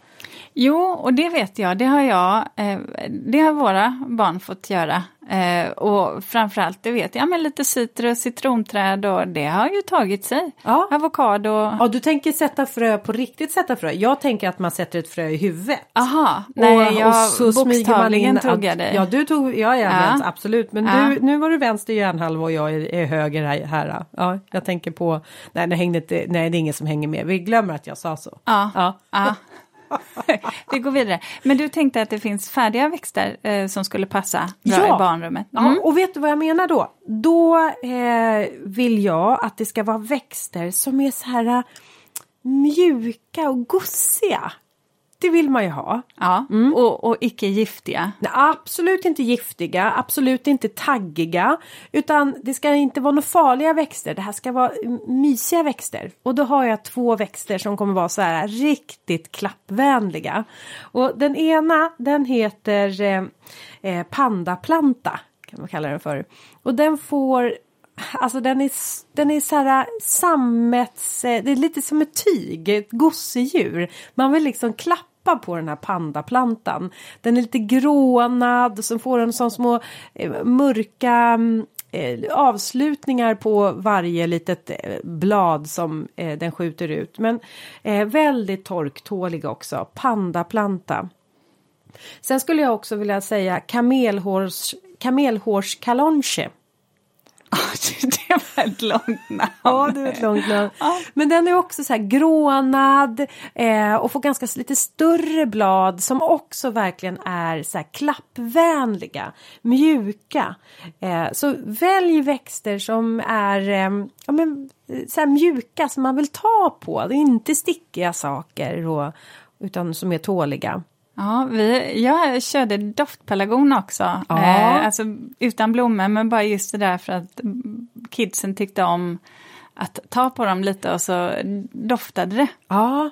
Jo, och det vet jag. Det har jag, eh, det har våra barn fått göra. Eh, och framförallt, det vet jag, men lite citrus, citronträd och det har ju tagit sig. Ja. Avokado. Ja, du tänker sätta frö på riktigt sätta frö. Jag tänker att man sätter ett frö i huvudet. Aha, nej, jag bokstavligen tog jag dig. Ja, du tog, ja, ja, Ja. Vänster, absolut. Men Ja. du, nu var du vänster hjärnhalva och jag är, är höger här, här. Ja, jag tänker på, nej, det hängde inte, nej, det är ingen som hänger med. Vi glömmer att jag sa så. Ja. Ja. Ja. Vi går vidare. Men du tänkte att det finns färdiga växter eh, som skulle passa bra Ja. i barnrummet? Ja, Mm. och vet du vad jag menar då? Då eh, vill jag att det ska vara växter som är så här eh, mjuka och gossiga. Det vill man ju ha. Ja, och, och icke giftiga. Nej, absolut inte giftiga, absolut inte taggiga. Utan det ska inte vara några farliga växter. Det här ska vara mm, mysiga växter. Och då har jag två växter som kommer vara så här riktigt klappvänliga. Och den ena den heter eh, eh, pandaplanta. Kan man kalla den för. Och den får Alltså den är, den är så här äh, sammets... Äh, det är lite som ett tyg, ett gosedjur. Man vill liksom klappa på den här pandaplantan. Den är lite grånad och så får den sån små eh, mörka eh, avslutningar på varje litet eh, blad som den skjuter ut. Men väldigt torktålig också. Pandaplanta. Sen skulle jag också vilja säga kamelhårs, kamelhårskalonche det var ett långt namn. Ja, det är ett långt namn. Men den är också så här grånad eh, och får ganska lite större blad som också verkligen är så här klappvänliga, mjuka. Eh, så välj växter som är eh, ja, men, eh, så här mjuka som man vill ta på. Det är inte stickiga saker och, utan som är tåliga. Ja, vi, jag körde doftpelargon också. Ja. Eh, alltså utan blommor, men bara just det där för att mm, kidsen tyckte om att ta på dem lite och så doftade det. Ja,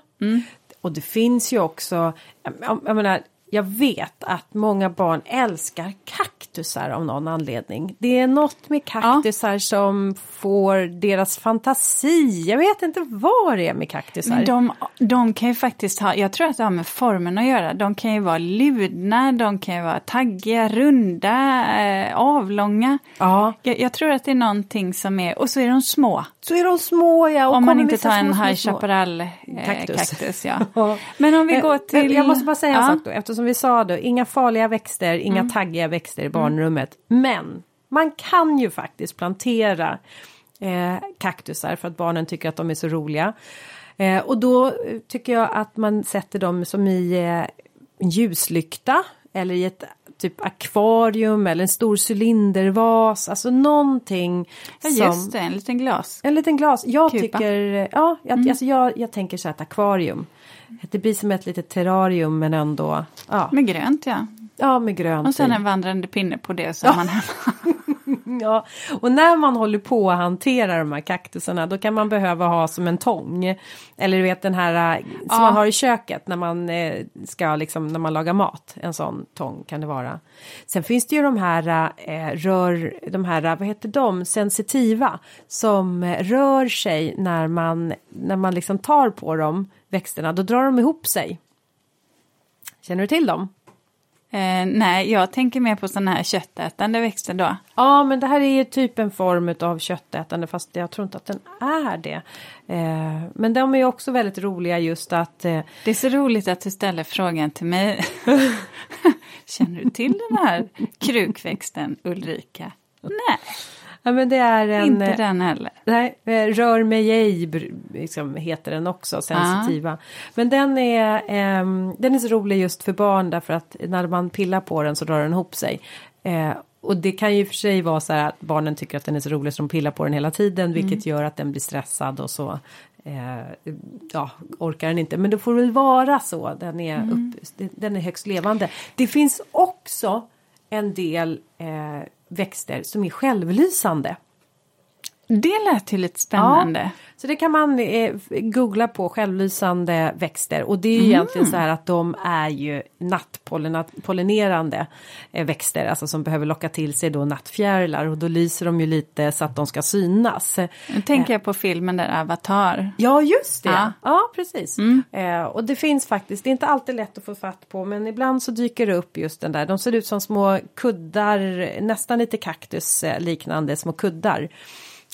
och det finns ju också, jag, jag menar, jag vet att många barn älskar kaktusar av någon anledning. Det är något med kaktusar som får deras fantasi. Jag vet inte vad det är med kaktusar. Men de, de kan ju faktiskt ha, jag tror att det har med formen att göra. De kan ju vara ludna, de kan ju vara taggiga, runda, eh, avlånga. Ja, Jag, jag tror att det är någonting som är, och så är de små. så är de små ja. Och om man inte tar en High små. Chaparral eh, Kaktus. ja. Ja. Men om vi Eh, går men till... Jag måste bara säga en Ja. sak då, eftersom vi sa då, inga farliga växter, inga Mm. taggiga växter i barnrummet. Men man kan ju faktiskt plantera eh, kaktusar för att barnen tycker att de är så roliga. Eh, och då eh, tycker jag att man sätter dem som i eh, ljuslykta eller i ett typ akvarium eller en stor cylindervas, alltså någonting Ja, som... just det, en liten glas. En liten glas. Jag Kupa. tycker, ja, jag, alltså jag, jag tänker så här ett akvarium. Det blir som ett litet terrarium men ändå, ja, Med grönt ja ja med grönt Och sen en vandrande pinne på det så har man hemma. Ja, och när man håller på att hantera de här kaktusarna då kan man behöva ha som en tång. Eller du vet den här eh, som Ja. man har i köket när man eh, ska liksom när man lagar mat. En sån tång kan det vara. Sen finns det ju de här eh, rör, de här, vad heter de, sensitiva. Som eh, rör sig när man, när man liksom tar på dem, växterna, då drar de ihop sig. Känner du till dem? Eh, nej, jag tänker mer på sådana här köttätande växter då. Ja, men det här är ju typ en form av köttätande fast jag tror inte att den är det. Eh, men de är ju också väldigt roliga just att... Eh, Det är så roligt att du ställer frågan till mig. Känner du till den här krukväxten Ulrika? Nej, ja, men det är en... inte eh, den heller. Nej, eh, rör mig ej liksom, heter den också, sensitiva. Men den är, ehm, den är så rolig just för barn därför att när man pillar på den så drar den ihop sig. Eh, och det kan ju för sig vara så här att barnen tycker att den är så rolig så de pillar på den hela tiden vilket gör att den blir stressad och så eh, ja, orkar den inte. Men det får väl vara så, den är, upp, den är högst levande. Det finns också en del eh, växter som är självlysande. Det lät ju lite spännande. Så det kan man eh, googla på självlysande växter och det är ju egentligen så här att de är ju nattpollinerande eh, växter, alltså som behöver locka till sig då nattfjärilar och då lyser de ju lite så att de ska synas. Nu tänker jag på filmen där Avatar. Ja, just det. Ja, Ja. precis. Eh, och det finns faktiskt, det är inte alltid lätt att få fatt på, men ibland så dyker det upp just den där. De ser ut som små kuddar, nästan lite kaktus eh, liknande små kuddar.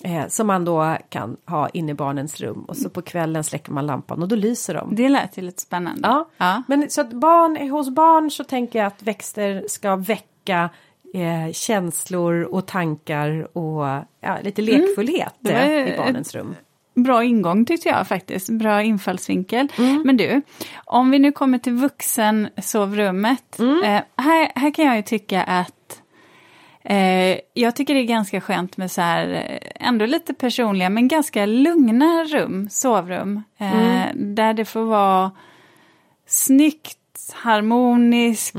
Eh, som man då kan ha inne i barnens rum och så på kvällen släcker man lampan och då lyser de. Det lät ju lite spännande. Ja, Ja. men så att barn, hos barn så tänker jag att växter ska väcka eh, känslor och tankar och ja, lite lekfullhet var eh, ju i barnens rum. Bra ingång tyckte jag faktiskt, bra infallsvinkel. Mm. Men du, om vi nu kommer till vuxensovrummet. Mm. Eh, här, här kan jag ju tycka att eh, jag tycker det är ganska skönt med så här, ändå lite personliga men ganska lugna rum, sovrum. Eh, Mm. Där det får vara snyggt, harmoniskt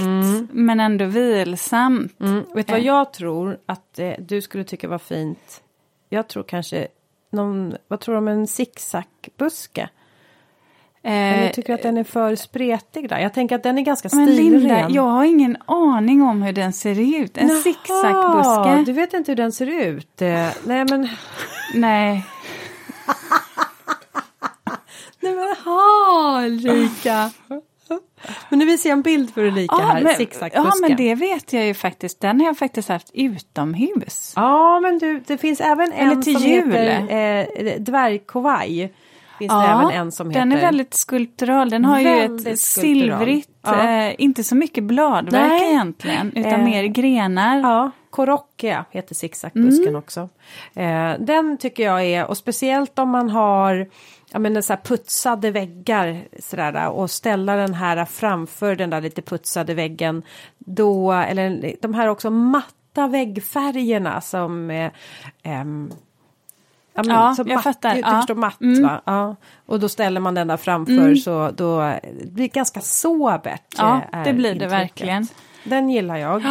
men ändå vilsamt. Mm. Vet du vad Eh. jag tror att eh, du skulle tycka var fint? Jag tror kanske någon, vad tror du om en zigzagbuske? Eller Eh, tycker att den är för spretig där? Jag tänker att den är ganska men Linda, stilren. jag har ingen aning om hur den ser ut. En zigzagbuske? Du vet inte hur den ser ut? Eh, nej men, Nej. nej men ha Ulrika. men nu visar jag en bild för Ulrika här, men, zigzagbuske. ja, men det vet jag ju faktiskt. Den har jag faktiskt haft utomhus. Ja, men du, det finns även Eller en till som jul. heter eh, dvärgkovaj. Finns det även en som den heter. är väldigt skulptural. Den har ju ett skulptural. silvrigt, Ja. eh, inte så mycket bladverk Nej. egentligen, utan Eh, mer grenar. Ja, Korockia heter zigzagbusken Mm. också. Eh, den tycker jag är, och speciellt om man har ja, men så putsade väggar sådär, och ställa den här framför den där lite putsade väggen. Då, eller de här också matta väggfärgerna som eh, Ja, men, Ja, så jag matt, fattar. Du, du Ja. förstår matt Mm. va? Ja. Och då ställer man den där framför så då det blir det ganska sobert. Ja, eh, det blir det intrycket. verkligen. Den gillar jag.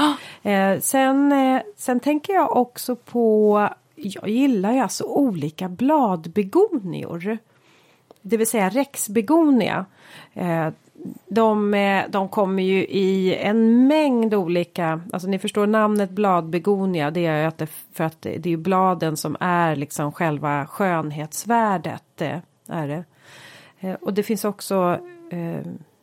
Eh, sen, eh, sen tänker jag också på, jag gillar ju alltså olika bladbegonior. Det vill säga rexbegonia. Eh, de, eh, de kommer ju i en mängd olika, alltså ni förstår namnet bladbegonia, det är ju att det, för att det är ju bladen som är liksom själva skönhetsvärdet. Eh, är det. Eh, och det finns också,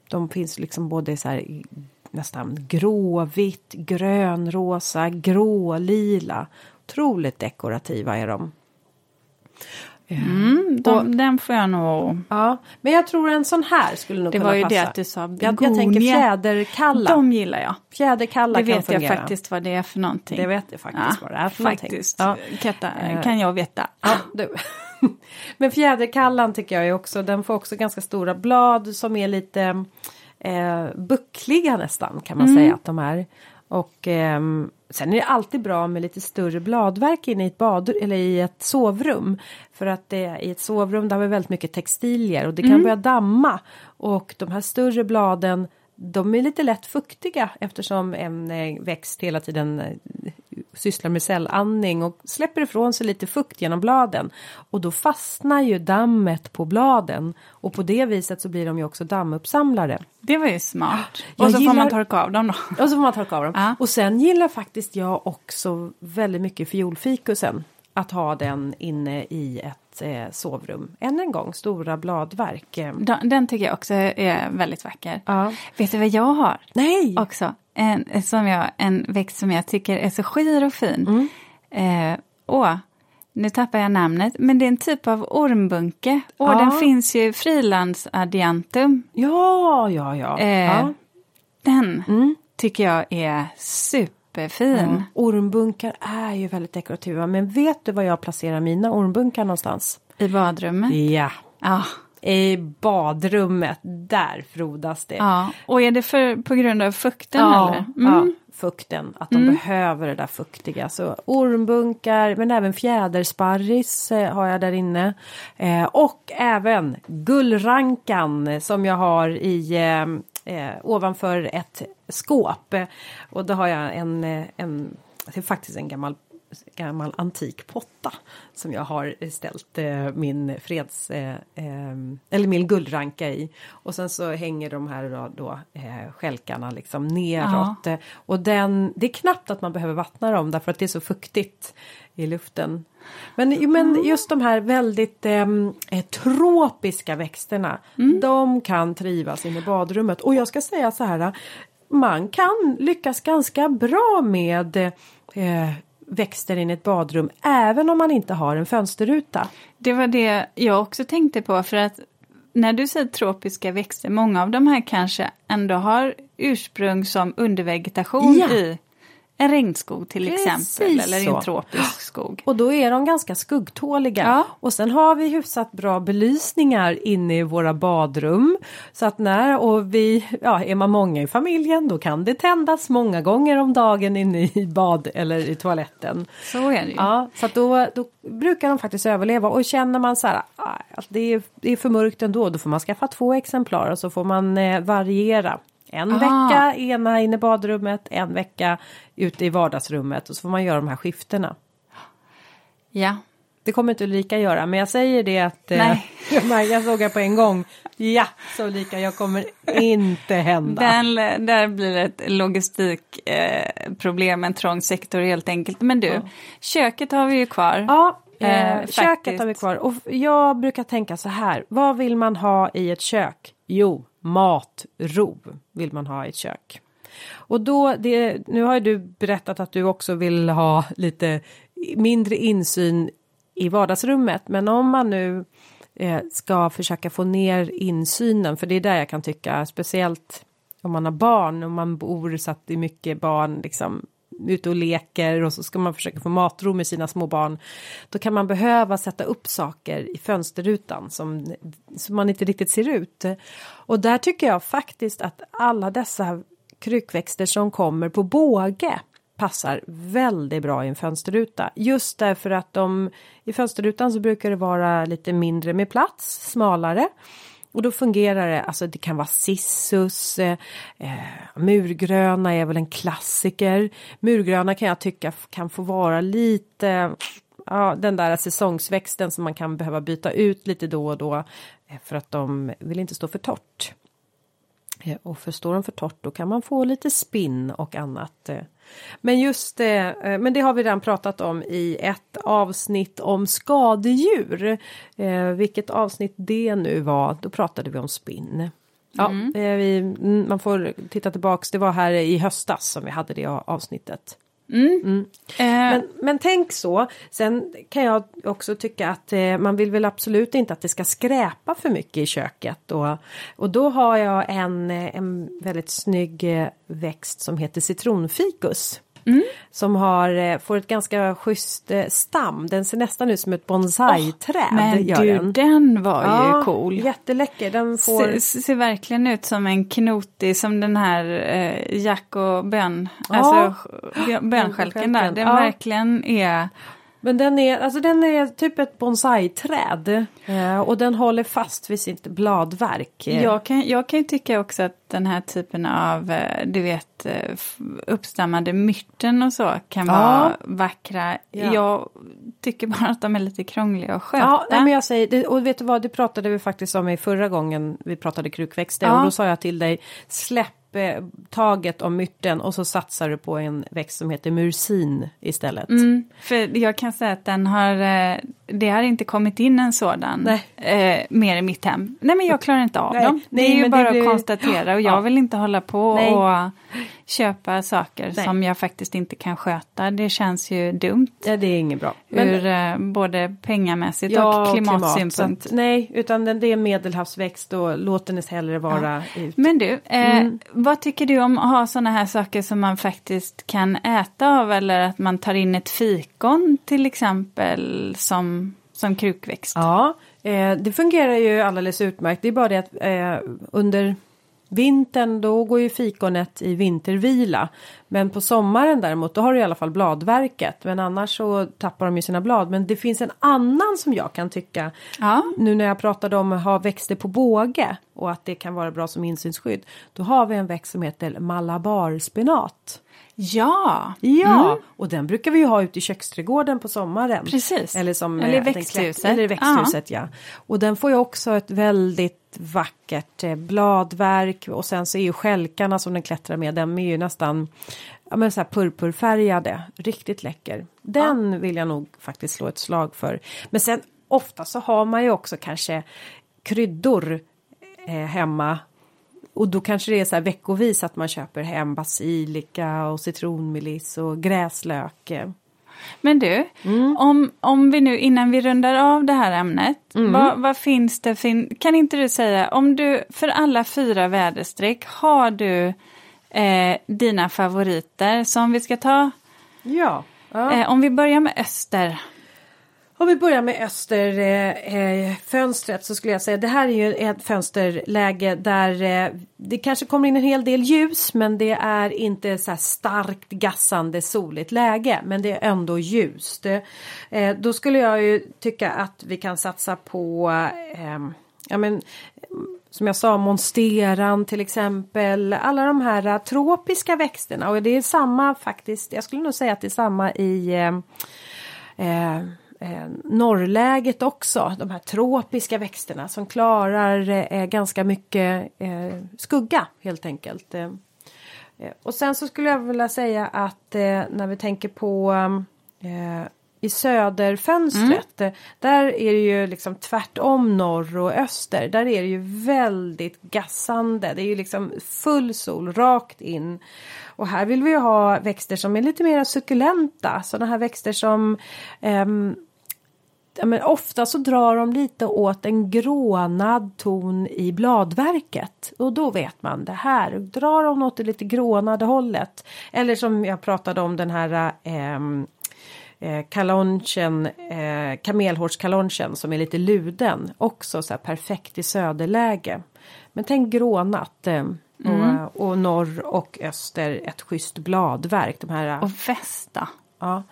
de finns liksom både så här nästan gråvitt, grönrosa, grålila. Otroligt dekorativa är de. Mm, de, den får jag nog... Ja, men jag tror en sån här skulle nog Det kunna var ju passa. det att du sa jag, jag begonia. tänker fjäderkalla. De gillar jag. Fjäderkalla Det kan vet jag fungera. faktiskt vad det är för någonting. Det vet jag faktiskt vad det är för någonting. Faktiskt. Ja. Katta, Eh, kan jag veta. Ja, du. Men fjäderkallan tycker jag är också, den får också ganska stora blad som är lite eh, buckliga nästan kan man säga att de är. Och ehm, sen är det alltid bra med lite större bladverk inne i ett bad eller i ett sovrum. För att det, i ett sovrum där har vi väldigt mycket textilier och det kan börja damma. Och de här större bladen de är lite lätt fuktiga eftersom en eh, växt hela tiden eh, sysslar med cellandning och släpper ifrån sig lite fukt genom bladen. Och då fastnar ju dammet på bladen och på det viset så blir de ju också dammuppsamlare. Det var ju smart. Jag Och så får gillar- man torka av dem då. Och så får man torka av dem. Ja. Och sen gillar faktiskt jag också väldigt mycket fiolfikusen. Att ha den inne i ett eh, sovrum. Än en gång, stora bladverk. Den, den tycker jag också är väldigt vacker. Ja. Vet du vad jag har Nej! också? En, som jag, en växt som jag tycker är så skir och fin. Mm. Eh, åh, nu tappar jag namnet, men det är en typ av ormbunke. Och Ja. den finns ju frilandsadiantum. Ja, ja, ja. Eh, ja. Den Mm. tycker jag är superfin. Ja. Ormbunkar är ju väldigt dekorativa, men vet du var jag placerar mina ormbunkar någonstans? I badrummet. Ja, Ja. I badrummet. Där frodas det. ja. Och är det för, på grund av fukten Ja, eller? ja, Mm. fukten, att de behöver det där fuktiga. Så ormbunkar, men även fjädersparris eh, har jag där inne. Eh, och även gullrankan som jag har i eh, eh, ovanför ett skåp. Och då har jag en, eh, en det är faktiskt en gammal gammal antik potta som jag har ställt eh, min freds eh, eh, eller min guldranka i. Och sen så hänger de här då, då eh, skälkarna liksom neråt. Eh, och den det är knappt att man behöver vattna dem därför att det är så fuktigt i luften. Men, men just de här väldigt eh, eh, tropiska växterna de kan trivas inne i badrummet. Och jag ska säga så här man kan lyckas ganska bra med eh, växter in i ett badrum även om man inte har en fönsterruta. Det var det jag också tänkte på för att när du säger tropiska växter, många av de här kanske ändå har ursprung som undervegetation Ja. i en regnskog till Precis exempel eller så. en tropisk skog. Och då är de ganska skuggtåliga. Ja. Och sen har vi hyfsat bra belysningar inne i våra badrum. Så att när och vi, ja är man många i familjen då kan det tändas många gånger om dagen inne i bad eller i toaletten. Så är det ju. Ja, så att då, då brukar de faktiskt överleva och känner man så här "Ah, att det är, det är för mörkt ändå då får man skaffa två exemplar och så får man eh, variera. En Ah. vecka ena inne i badrummet, en vecka ute i vardagsrummet och så får man göra de här skiftena. Ja. Det kommer inte Ulrika göra men jag säger det att eh, Nej. jag, märker- jag såg här på en gång. Ja, så Ulrika, jag kommer inte hända. Den, där blir det ett logistikproblem, eh, en trång sektor helt enkelt. Men du, köket har vi ju kvar. Ja, eh, Eh, köket faktiskt. har vi kvar. Och jag brukar tänka så här. Vad vill man ha i ett kök? Jo, matro vill man ha i ett kök. Och då, det, nu har ju du berättat att du också vill ha lite mindre insyn i vardagsrummet. Men om man nu eh, ska försöka få ner insynen, för det är där jag kan tycka, speciellt om man har barn och man bor så att det är mycket barn liksom ute och leker och så ska man försöka få matro med sina små barn. Då kan man behöva sätta upp saker i fönsterrutan som, som man inte riktigt ser ut. Och där tycker jag faktiskt att alla dessa krukväxter som kommer på båge passar väldigt bra i en fönsterruta. Just därför att de i fönsterrutan så brukar det vara lite mindre med plats, smalare. Och då fungerar det, alltså det kan vara cissus, eh, eh, murgröna är väl en klassiker. Murgröna kan jag tycka kan få vara lite, ja den där säsongsväxten som man kan behöva byta ut lite då och då. Eh, för att de vill inte stå för torrt. Eh, Och för står de för torrt då kan man få lite spinn och annat. eh. Men just det, eh, men det har vi redan pratat om i ett avsnitt om skadedjur. Vilket avsnitt det nu var, då pratade vi om spinn. Ja, eh, vi, mm, man får titta tillbaks, det var här i höstas som vi hade det avsnittet. Eh, Men, men tänk så. Sen kan jag också tycka att eh, man vill väl absolut inte att det ska skräpa för mycket i köket. Och, och då har jag en, eh, en väldigt snygg växt som heter citronfikus. Som har, eh, får ett ganska schysst eh, stam. Den ser nästan ut som ett bonsai-träd. men gör du, den. den var Ja, ju cool. Jätteläcker. Den får... Ser, ser verkligen ut som en knotig, som den här eh, Jack och bön, Ja. alltså bö- bönstjälken där. Den Ja. verkligen är, Men den är, alltså den är typ ett bonsai-träd. Eh, och den håller fast vid sitt bladverk. Jag kan, jag kan ju tycka också att den här typen av, eh, du vet, eh, uppstammade myrten och så kan Ja. vara vackra. Ja. Jag tycker bara att de är lite krångliga att sköta. Ja, nej, men jag säger, och vet du vad, det pratade vi faktiskt om i förra gången vi pratade krukväxter. Ja. Och då sa jag till dig, släpp taget om myrten och så satsar du på en växt som heter mursin istället. Mm, för jag kan säga att den har, eh, det har inte kommit in en sådan eh, mer i mitt hem. Nej men jag klarar inte av Nej, dem. Det nej, är ju det bara blir- att konstatera och jag Ja. vill inte hålla på Nej. och köpa saker Nej. som jag faktiskt inte kan sköta. Det känns ju dumt. Ja, det är inget bra. ur eh, både pengamässigt och klimatsynpunkt. klimat, nej, utan den, det är medelhavsväxt och låt den hellre vara ut. Men du, eh, Mm. vad tycker du om att ha sådana här saker som man faktiskt kan äta av eller att man tar in ett fikon till exempel som, som krukväxt? Ja, eh, det fungerar ju alldeles utmärkt. Det är bara det att eh, under vintern då går ju fikonet i vintervila. Men på sommaren däremot då har du i alla fall bladverket. Men annars så tappar de ju sina blad. Men det finns en annan som jag kan tycka. Ja. Nu när jag pratade om att ha växter på båge och att det kan vara bra som insynsskydd. Då har vi en växt som heter malabarspenat. Ja, Ja, Mm. och den brukar vi ju ha ute i köksträdgården på sommaren. Precis. Eller, som, Eller i eh, växthuset. Eller i växthuset, ja. Och den får ju också ett väldigt vackert eh, bladverk och sen så är ju skälkarna som den klättrar med, de är ju nästan ja, men så här purpurfärgade. Riktigt läcker. Den vill jag nog faktiskt slå ett slag för. Men sen ofta så har man ju också kanske kryddor eh, hemma och då kanske det är så här veckovis att man köper hem basilika och citronmeliss och gräslök. Men du, Mm. om, om vi nu innan vi rundar av det här ämnet, Mm. vad, vad finns det för, kan inte du säga, om du för alla fyra väderstreck, har du eh, dina favoriter? Så om vi ska ta, Ja. ja. eh, om vi börjar med öster. Om vi börjar med österfönstret eh, eh så skulle jag säga det här är ju ett fönsterläge där eh, det kanske kommer in en hel del ljus men det är inte så här starkt gassande soligt läge men det är ändå ljust. Eh, då skulle jag ju tycka att vi kan satsa på ehm, ja men som jag sa, monsteran till exempel, alla de här eh, tropiska växterna och det är samma faktiskt, jag skulle nog säga att det är samma i eh, eh eh, norrläget också. De här tropiska växterna som klarar eh, ganska mycket eh, skugga helt enkelt. Eh, eh, och sen så skulle jag vilja säga att eh, när vi tänker på i söderfönstret, eh, där är det ju liksom tvärtom norr och öster. Där är det ju väldigt gassande. Det är ju liksom full sol rakt in. Och här vill vi ju ha växter som är lite mer suckulenta. Sådana här växter som ja, men ofta så drar de lite åt en grånad ton i bladverket. Och då vet man det här. Drar de åt det lite grånade hållet. Eller som jag pratade om den här ehm, eh, kalonchen, eh, kamelhårskalonchen som är lite luden. Också så här perfekt i söderläge. Men tänk grånat. Eh, och, och norr och öster ett schysst bladverk. De här, Och västa. Ja.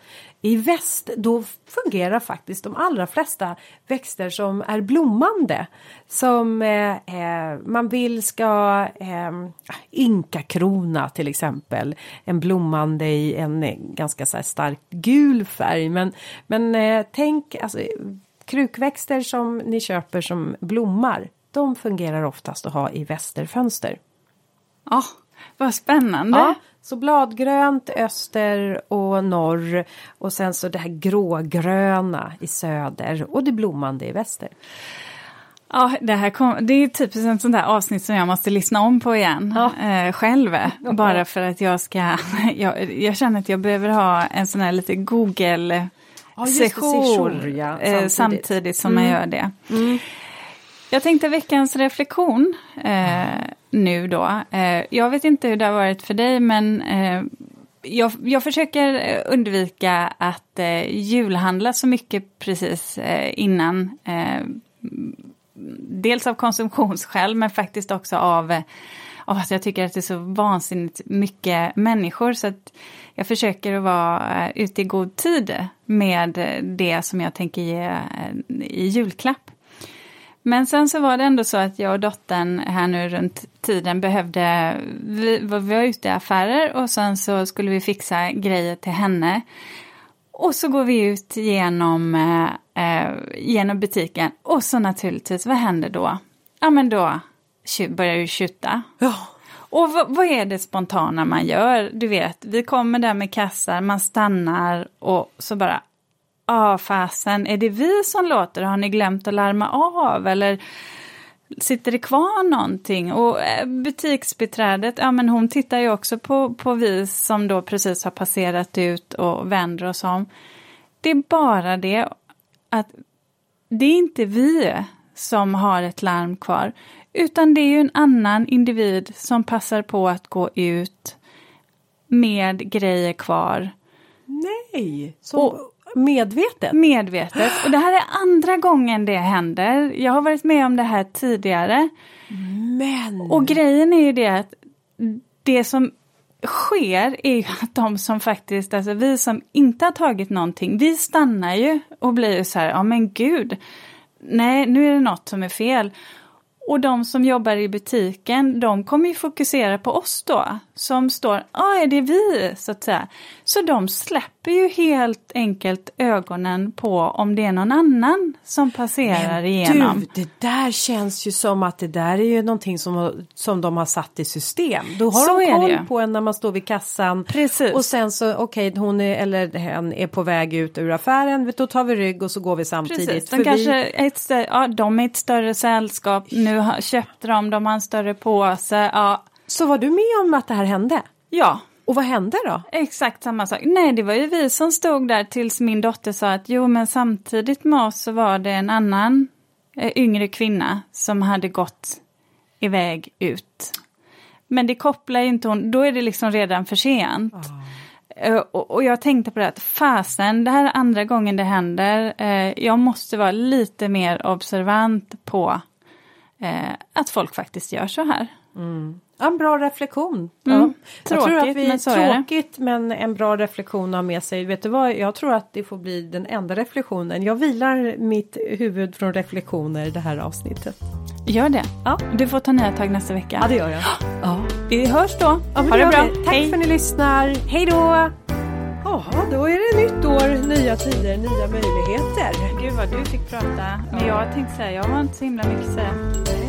I väst då fungerar faktiskt de allra flesta växter som är blommande. Som eh, eh man vill ska, eh, inkakrona till exempel. En blommande i en eh, ganska så här starkt gul färg. Men, men eh, tänk, alltså krukväxter som ni köper som blommar. De fungerar oftast att ha i västerfönster. Ja, vad spännande. Ja, så bladgrönt öster och norr och sen så det här grågröna i söder och det blommande i väster. Ja, det, här kom, det är typiskt ett sånt där avsnitt som jag måste lyssna om på igen Ja. eh, själv. Bara för att jag ska, jag, jag känner att jag behöver ha en sån här lite Google Ja, session ja, eh, samtidigt. samtidigt som jag gör det. Jag tänkte veckans reflektion eh, nu då. Eh, jag vet inte hur det har varit för dig men eh, jag, jag försöker eh, undvika att julhandla så mycket precis innan. Dels av konsumtionsskäl men faktiskt också av, Oh, alltså att jag tycker att det är så vansinnigt mycket människor. Så att jag försöker att vara ute i god tid med det som jag tänker ge i julklapp. Men sen så var det ändå så att jag och dottern här nu runt tiden behövde, vi, vi var ute i affärer och sen så skulle vi fixa grejer till henne. Och så går vi ut genom, eh, eh, genom butiken och så naturligtvis, vad händer då? Ja men då börjar du tjuta. Ja, Och vad är det spontana man gör? Du vet, vi kommer där med kassar, man stannar och så bara Ja, fasen, är det vi som låter? Har ni glömt att larma av? Eller sitter det kvar någonting? Och eh, butiksbiträdet, ja men hon tittar ju också på, på vi som då precis har passerat ut och vänder oss om. Det är bara det att det är inte vi som har ett larm kvar, utan det är ju en annan individ som passar på att gå ut med grejer kvar. Nej, som och, medvetet? Medvetet. Och det här är andra gången det händer. Jag har varit med om det här tidigare. Men! Och grejen är ju det att det som sker är ju att de som faktiskt, alltså vi som inte har tagit någonting, vi stannar ju och blir så här, ja men gud, nej nu är det något som är fel. Och de som jobbar i butiken, de kommer ju fokusera på oss då, som står, ja ah, är det vi, så att säga. Så de släpper ju helt enkelt ögonen på om det är någon annan som passerar Men igenom. Du, det där känns ju som att det där är ju någonting som, som de har satt i system. Då har så de koll på en när man står vid kassan. Precis. Och sen så, okej, okay, hon är, eller hen är på väg ut ur affären, då tar vi rygg och så går vi samtidigt. Precis, de kanske vi... ett ja, de är ett större sällskap, nu köpte de, de har en större påse, ja. Så var du med om att det här hände? Ja, och vad hände då? Exakt samma sak. Nej, det var ju vi som stod där tills min dotter sa att jo, men samtidigt med oss så var det en annan eh, yngre kvinna som hade gått iväg ut. Men det kopplar ju inte hon, då är det liksom redan för sent. Oh. Och, och, jag tänkte på det att fasen, det här är andra gången det händer. Eh, jag måste vara lite mer observant på eh, att folk faktiskt gör så här. Mm. Ja, en bra reflektion. Mm. Ja. Tråkigt, jag tror att vi, men så tråkigt men en bra reflektion att med sig. Vet du vad, jag tror att det får bli den enda reflektionen. Jag vilar mitt huvud från reflektioner det här avsnittet. Gör det. Ja. Du får ta nya tag nästa vecka. Ja, det gör jag. Ja. Vi hörs då. Ja, ha det bra. Vi. Tack Hej. för att ni lyssnar. Hej då! Jaha, då är det nytt år, nya tider, nya möjligheter. Gud vad du fick prata. Men jag tänkte säga, jag har inte så himla mycket att säga.